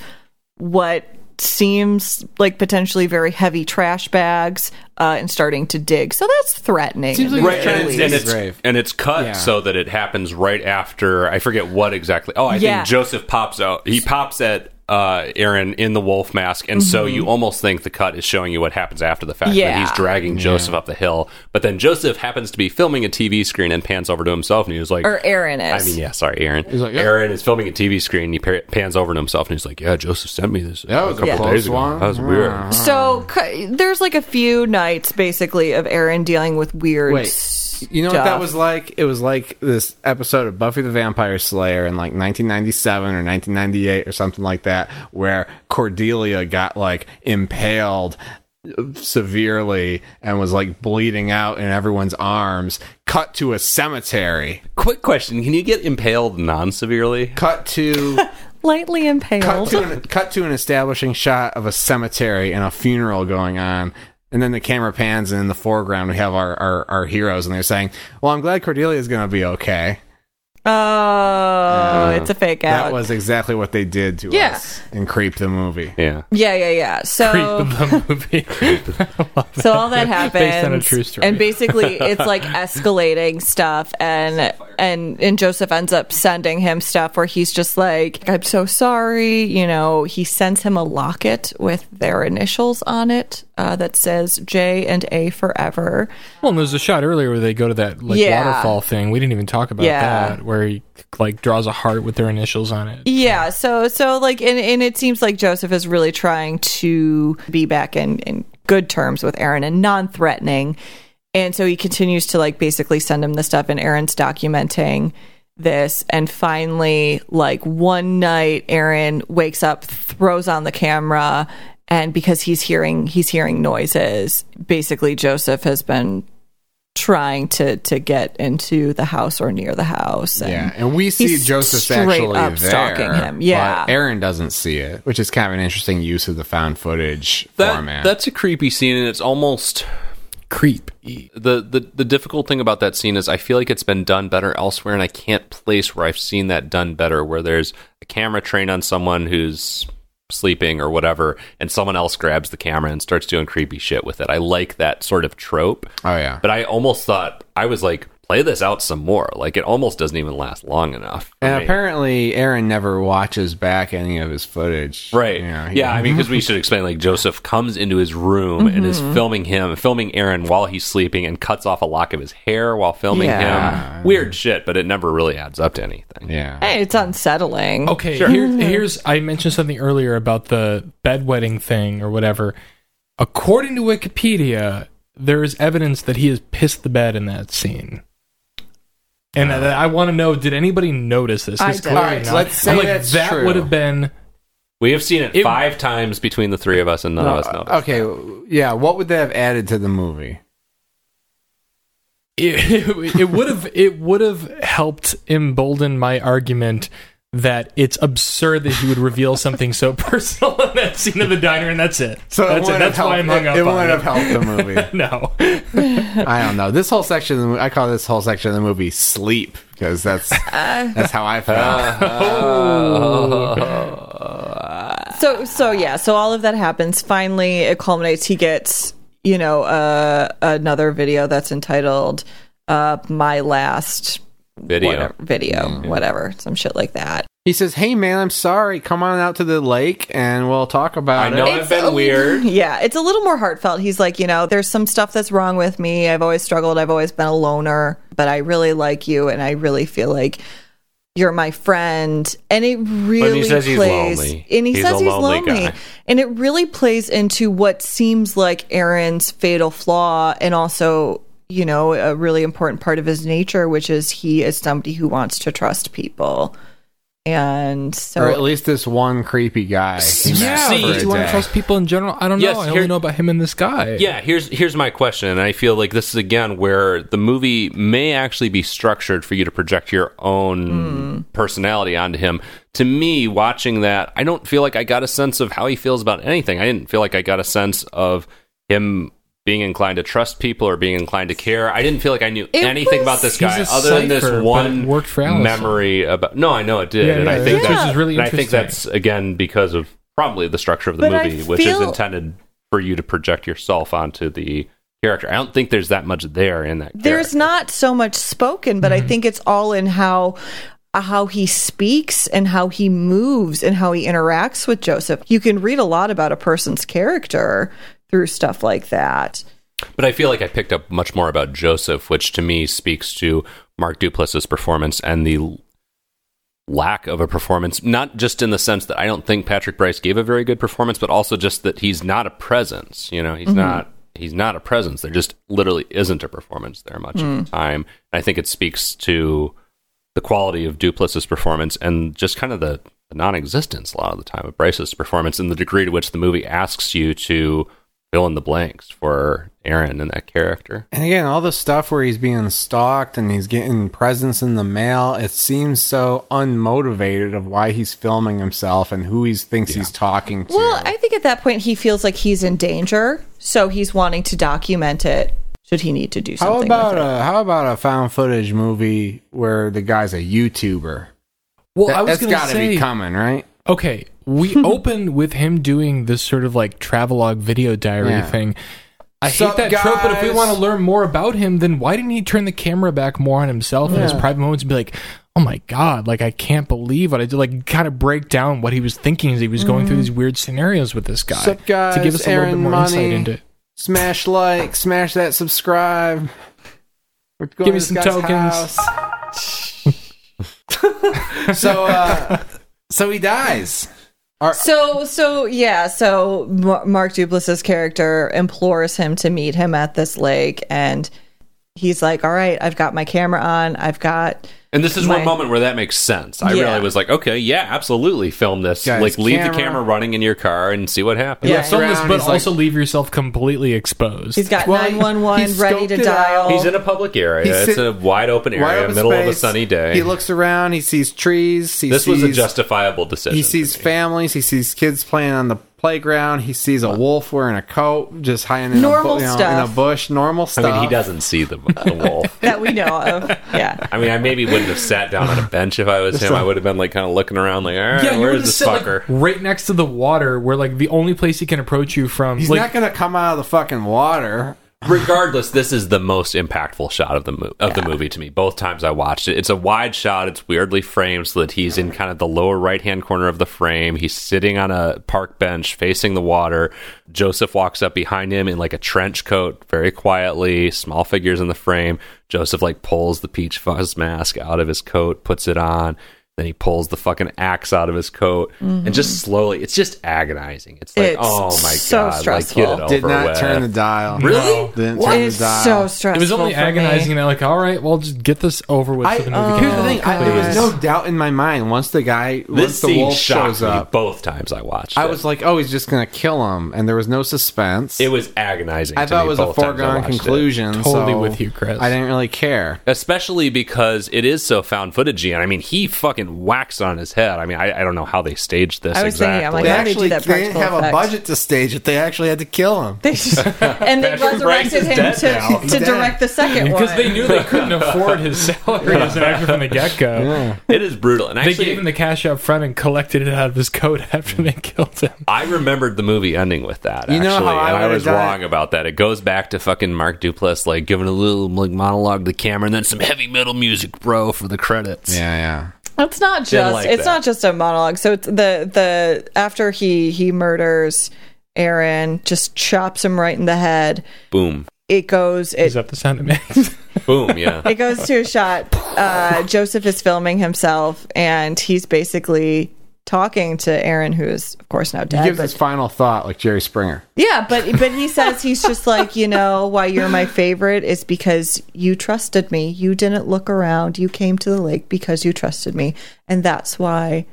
what seems like potentially very heavy trash bags uh, and starting to dig. So that's threatening. Seems like the Right, Trying and it's, and it's and it's cut Yeah. so that it happens right after I forget what exactly. Oh, I Yeah. think Joseph pops out. He pops at uh, Aaron in the wolf mask, and so you almost think the cut is showing you what happens after the fact. That Mm-hmm. Yeah. he's dragging Joseph up the hill, but then Joseph happens to be filming a TV screen and pans over to himself, and he's like, Or Aaron is. I mean, yeah, sorry, Aaron. like, yeah. Aaron is filming a TV screen. And he pa- pans over to himself, and he's like, "Yeah, Joseph sent me this That a was a couple close days ago. That was weird." So cu- there's like a few nights basically of Aaron dealing with weird. Wait, you know what that was like? It was like this episode of Buffy the Vampire Slayer in like 1997 or 1998 or something like that, where Cordelia got like impaled severely and was like bleeding out in everyone's arms. Cut to a cemetery. Quick question: Can you get impaled non-severely? Cut to (laughs) lightly cut impaled. to an, cut to an establishing shot of a cemetery and a funeral going on. And then the camera pans, and in the foreground we have our, our, our heroes, and they're saying, "Well, I'm glad Cordelia's going to be okay." Oh, it's a fake out. That was exactly what they did to Yeah. us in Creep the movie. Yeah. yeah, yeah, yeah. Creep So, of the movie. (laughs) (laughs) so all that happens, Based on a true story. and basically it's like (laughs) escalating stuff, and and and Joseph ends up sending him stuff where he's just like, "I'm so sorry," you know. He sends him a locket with their initials on it uh, that says J and A forever. Well, and there's a shot earlier where they go to that like Yeah. waterfall thing. We didn't even talk about Yeah. that, where like draws a heart with their initials on it. Yeah, so so like and, and it seems like Joseph is really trying to be back in, in good terms with Aaron and non-threatening. And so he continues to like basically send him the stuff and Aaron's documenting this and finally like one night Aaron wakes up, throws on the camera and because he's hearing he's hearing noises, basically Joseph has been trying to to get into the house or near the house. And Yeah, and we see Joseph straight actually up there, stalking him. Yeah. but Aaron doesn't see it, which is kind of an interesting use of the found footage That, format. That's a creepy scene, and it's almost Creep. the, the the difficult thing about that scene is I feel like it's been done better elsewhere, and I can't place where I've seen that done better. Where there's a camera trained on someone who's sleeping or whatever, and someone else grabs the camera and starts doing creepy shit with it. I like that sort of trope. oh yeah, But I almost thought I was like, play this out some more. Like it almost doesn't even last long enough. and me. apparently Aaron never watches back any of his footage. Right. You know, he- yeah, I mean, (laughs) because we should explain like Joseph comes into his room and is Mm-hmm. filming him, filming Aaron while he's sleeping and cuts off a lock of his hair while filming Yeah. him. Weird shit, but it never really adds up to anything. yeah. Hey, it's unsettling. Okay, here, here's I mentioned something earlier about the bedwetting thing or whatever. According to Wikipedia, there is evidence that he has pissed the bed in that scene. And I, I want to know: Did anybody notice this? I 'Cause did. clearly Alright, not. let's say I'm like, that's that true. would have been. We have seen it, It- five times between the three of us, and none of us noticed. Uh, okay, yeah. What would they have added to the movie? It, (laughs) it would have it would have helped embolden my argument that it's absurd that he would reveal something so (laughs) personal in that scene of the diner, and that's it. So that's it. wouldn't That's have why I'm hung up It, on wouldn't have it. helped the (laughs) movie. No, I don't know. This whole section of the movie, I call this whole section of the movie "Sleep" because that's that's how I felt. So so yeah, so all of that happens. Finally, it culminates. He gets you know uh, another video that's entitled uh, "My Last Video. whatever, video, mm-hmm. whatever, some shit like that." He says, "Hey man, I'm sorry. Come on out to the lake and we'll talk about it. I know it." I've been a- weird. (laughs) Yeah, it's a little more heartfelt. He's like, you know, there's some stuff that's wrong with me. I've always struggled. I've always been a loner, but I really like you, and I really feel like you're my friend. And it really says he's plays. lonely. And he He's says he's lonely lonely, and it really plays into what seems like Aaron's fatal flaw, and also. You know, a really important part of his nature, which is he is somebody who wants to trust people. And so or at least this one creepy guy. yeah. for See, do you want to trust people in general? I don't Yes, know. I here- only know about him and this guy. Yeah, here's here's my question, and I feel like this is again where the movie may actually be structured for you to project your own hmm. personality onto him. To me, watching that, I don't feel like I got a sense of how he feels about anything. I didn't feel like I got a sense of him being inclined to trust people or being inclined to care. I didn't feel like I knew It anything was- about this guy other than this cipher, but it one worked for Allison. memory about. No, I know it did, Yeah, and yeah, I think yeah. that's really and I think that's again because of probably the structure of the But movie, which is intended for you to project yourself onto the character. I don't think there's that much there in that. There's character. not so much spoken, but Mm-hmm. I think it's all in how uh, how he speaks and how he moves and how he interacts with Joseph. You can read a lot about a person's character through stuff like that. But I feel like I picked up much more about Joseph, which to me speaks to Mark Duplass's performance and the lack of a performance, not just in the sense that I don't think Patrick Brice gave a very good performance, but also just that he's not a presence. You know, he's mm-hmm. not he's not a presence. There just literally isn't a performance there much of the mm. time. And I think it speaks to the quality of Duplass's performance and just kind of the, the non-existence a lot of the time of Brice's performance and the degree to which the movie asks you to fill in the blanks for Aaron and that character. And again, all the stuff where he's being stalked and he's getting presents in the mail, it seems so unmotivated of why he's filming himself and who he thinks he's talking to. Well, I think at that point he feels like he's in danger, so he's wanting to document it. Should he need to do something? how about with it. a how about a found footage movie where the guy's a YouTuber? Well, That, I was has going got to to say, be coming, right? okay, we (laughs) open with him doing this sort of like travelogue video diary Yeah. thing. I Sup, hate that trope, but if we guys? want to learn more about him, then why didn't he turn the camera back more on himself in his Yeah. private moments and be like, oh my God, like I can't believe what I did? Like, kind of break down what he was thinking as he was going through these weird scenarios with this guy. Sup, guys? to give us a little bit Aaron more Money. insight into it. Smash like, smash that subscribe. We're going Give me to some this guy's tokens. house. (laughs) so, uh, so he dies. So, so yeah, so Mark Duplass's character implores him to meet him at this lake, and he's like, "All right, I've got my camera on. I've got." And this is My- one moment where that makes sense. I Yeah. really was like, okay, yeah, absolutely, film this. Guys, like, leave camera. the camera running in your car and see what happens. Yeah. Yeah, film this, but he's like- also leave yourself completely exposed. He's got Well, he- nine one one ready to dial. He's in a public area. He's it's sit- a wide open area, Wide open middle of a sunny day. He looks around. He sees trees. He this sees, was a justifiable decision. He sees families. He sees kids playing on the playground. He sees a wolf wearing a coat, just hiding in, Normal a, bu- you know, in stuff. a bush. Normal I stuff. mean, he doesn't see the, the wolf. (laughs) that we know of. Yeah. I mean, I maybe wouldn't have sat down on a bench if I was him. I would have been like kind of looking around, like, all right, yeah, you where's were to this sit like, fucker? right next to the water, where like the only place he can approach you from. He's like, not going to come out of the fucking water. Regardless, this is the most impactful shot of the mo- of the movie to me. Both times I watched it, it's a wide shot. It's weirdly framed so that he's in kind of the lower right hand corner of the frame. He's sitting on a park bench facing the water. Joseph walks up behind him in like a trench coat, very quietly. Small figures in the frame. Joseph like pulls the peach fuzz mask out of his coat, puts it on. Then he pulls the fucking axe out of his coat and just mm-hmm. slowly. It's just agonizing. It's like, It's oh my so god, stressful. like get it Did over not with. turn the dial. Really? Didn't turn It's the dial. so stressful. it was only for me. agonizing. And I'm like, all right, well, just get this over with. I, so the movie here's the oh, thing. I, there was no doubt in my mind once the guy, once This the scene wolf shocked shows me up, both times I watched. I it. was like, oh, he's just going to kill him. And there was no suspense. It was agonizing. I to thought me it was a both times I foregone watched it. conclusion. Totally so with you, Chris. I didn't really care. Especially because it is so found footagey, and I mean, he fucking whacks on his head. I mean, I, I don't know how they staged this. I was thinking, I'm exactly. like, They how do they do actually that they didn't have effect? a budget to stage it. They actually had to kill him. They just, (laughs) and they Patrick Brice resurrected him to, to direct the second one. because they knew they couldn't afford his salary as an actor from the get go. it is brutal. And They gave him the cash up front and collected it out of his coat (laughs) after they killed him. I remembered the movie ending with that. You know actually, how I and I would've was done wrong it? about that. It goes back to fucking Mark Duplass, like giving a little like monologue to the camera, and then some heavy metal music, bro, for the credits. Yeah, yeah. It's not just like it's that. not just a monologue. So it's the the after he he murders Aaron, just chops him right in the head. Boom, It goes Is that the sound it makes? (laughs) boom, yeah. it goes to a shot. Uh, Joseph is filming himself, and he's basically talking to Aaron, who is of course now He dead. gives But his final thought like Jerry Springer. yeah, but (laughs) but he says he's just like you know why you're my favorite is because you trusted me. You didn't look around. You came to the lake because you trusted me, and that's why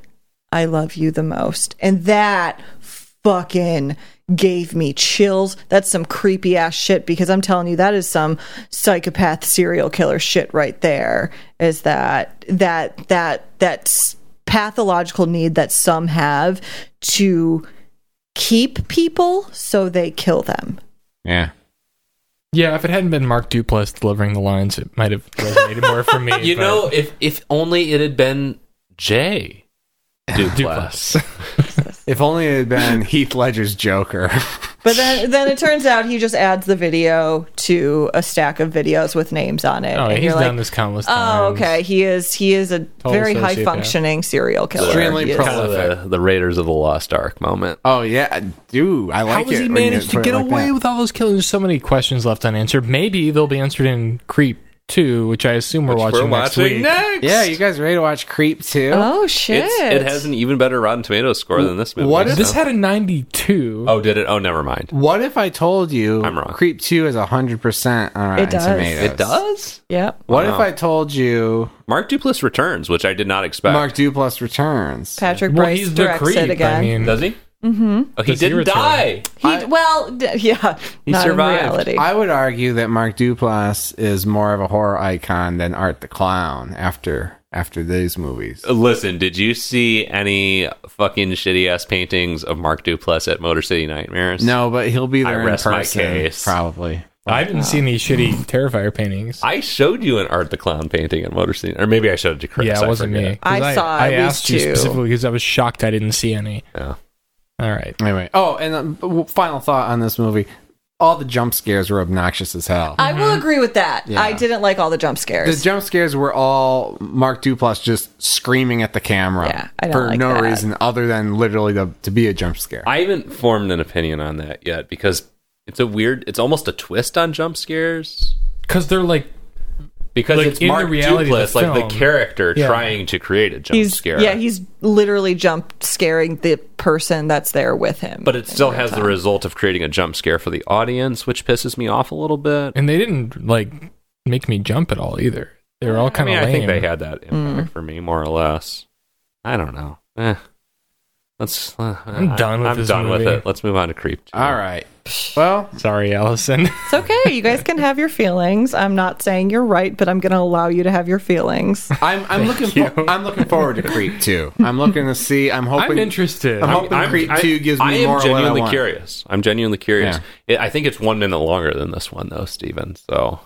I love you the most. And that fucking gave me chills. That's some creepy ass shit because I'm telling you that is some psychopath serial killer shit right there. Is that that that that s- pathological need that some have to keep people so they kill them. Yeah. yeah, if it hadn't been Mark Duplass delivering the lines, it might have resonated more for me. (laughs) You but- know, if if only it had been Jay (laughs) Duplass. Duplass. (laughs) If only it had been Heath Ledger's Joker. But then, then it turns out he just adds the video to a stack of videos with names on it. Oh, and he's you're done like, this countless oh, okay. He is he is a very sociopath. high functioning serial killer. Extremely He is. Kind of the, the Raiders of the Lost Ark moment. oh yeah, dude, I How like has it. he when you managed to it get like away that. with all those killings? There's so many questions left unanswered. Maybe they'll be answered in Creep 2, which I assume we're watching next week. next. Yeah, you guys ready to watch Creep too? Oh shit! It's, it has an even better Rotten Tomatoes score than this movie. What if- This had a 92. Oh, did it? Oh, never mind. What if I told you I'm wrong. Creep 2 is 100% on Rotten It does. Tomatoes? It does. Yep. What if I told you Mark Duplass returns, which I did not expect. Mark Duplass returns? Patrick well, Brice he's the directs Creep. it again. I mean, Does he? Mm-hmm. Oh, he Does he didn't return? die. he I- well, d- yeah, He not survived. in reality. I would argue that Mark Duplass is more of a horror icon than Art the Clown after after these movies. Listen, did you see any fucking shitty ass paintings of Mark Duplass at Motor City Nightmares? No, but he'll be I there in rest my person, case. probably. I didn't see any shitty Terrifier paintings. I showed you an Art the Clown painting at Motor City, or maybe I showed it to Chris. yeah, I it wasn't forget. me. 'Cause I saw I at least asked you two. specifically because I was shocked I didn't see any. Yeah. All right. Anyway, oh, and um, final thought on this movie: all the jump scares were obnoxious as hell. I will agree with that. Yeah. I didn't like all the jump scares. the jump scares were all Mark Duplass just screaming at the camera Yeah, I don't for like no that. reason other than literally to, to be a jump scare. I haven't formed an opinion on that yet because it's a weird. It's almost a twist on jump scares Because they're like, because Like, it's in the Mark reality of Duplass, the like the character Yeah. trying to create a jump he's scare. yeah, he's literally jump scaring the person that's there with him. but it still real has the result of creating a jump scare for the audience, which pisses me off a little bit. and they didn't like make me jump at all either. They were all I kind of I lame. think they had that Mm. for me, more or less. I don't know. Eh. Let's. Uh, I'm done with I'm this done with it. Let's move on to Creep. two. all right. Well, Sorry, Allison. (laughs) It's okay. You guys can have your feelings. I'm not saying you're right, but I'm going to allow you to have your feelings. I'm I'm looking for, I'm looking forward to Creep too. I'm looking to see. I'm hoping. I'm interested. I'm hoping Creep 2 gives me I am more of what I genuinely curious. I'm genuinely curious. It, I think it's one minute longer than this one, though, Steven. So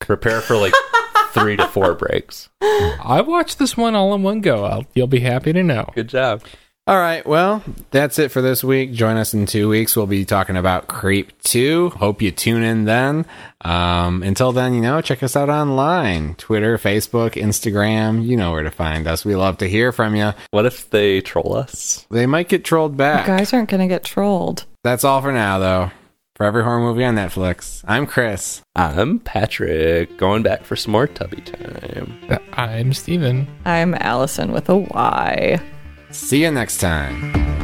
prepare for like (laughs) three to four breaks. I watched this one all in one go. I'll, you'll be happy to know. Good job. All right. Well, that's it for this week. Join us in two weeks. We'll be talking about Creep 2. Hope you tune in then. Um, until then, you know, check us out online Twitter, Facebook, Instagram. You know where to find us. We love to hear from you. What if they troll us? They might get trolled You back. guys aren't going to get trolled. That's all for now, though. For every horror movie on Netflix, I'm Chris. I'm Patrick, going back for some more tubby time. I'm Steven. I'm Allison with a Y. See you next time.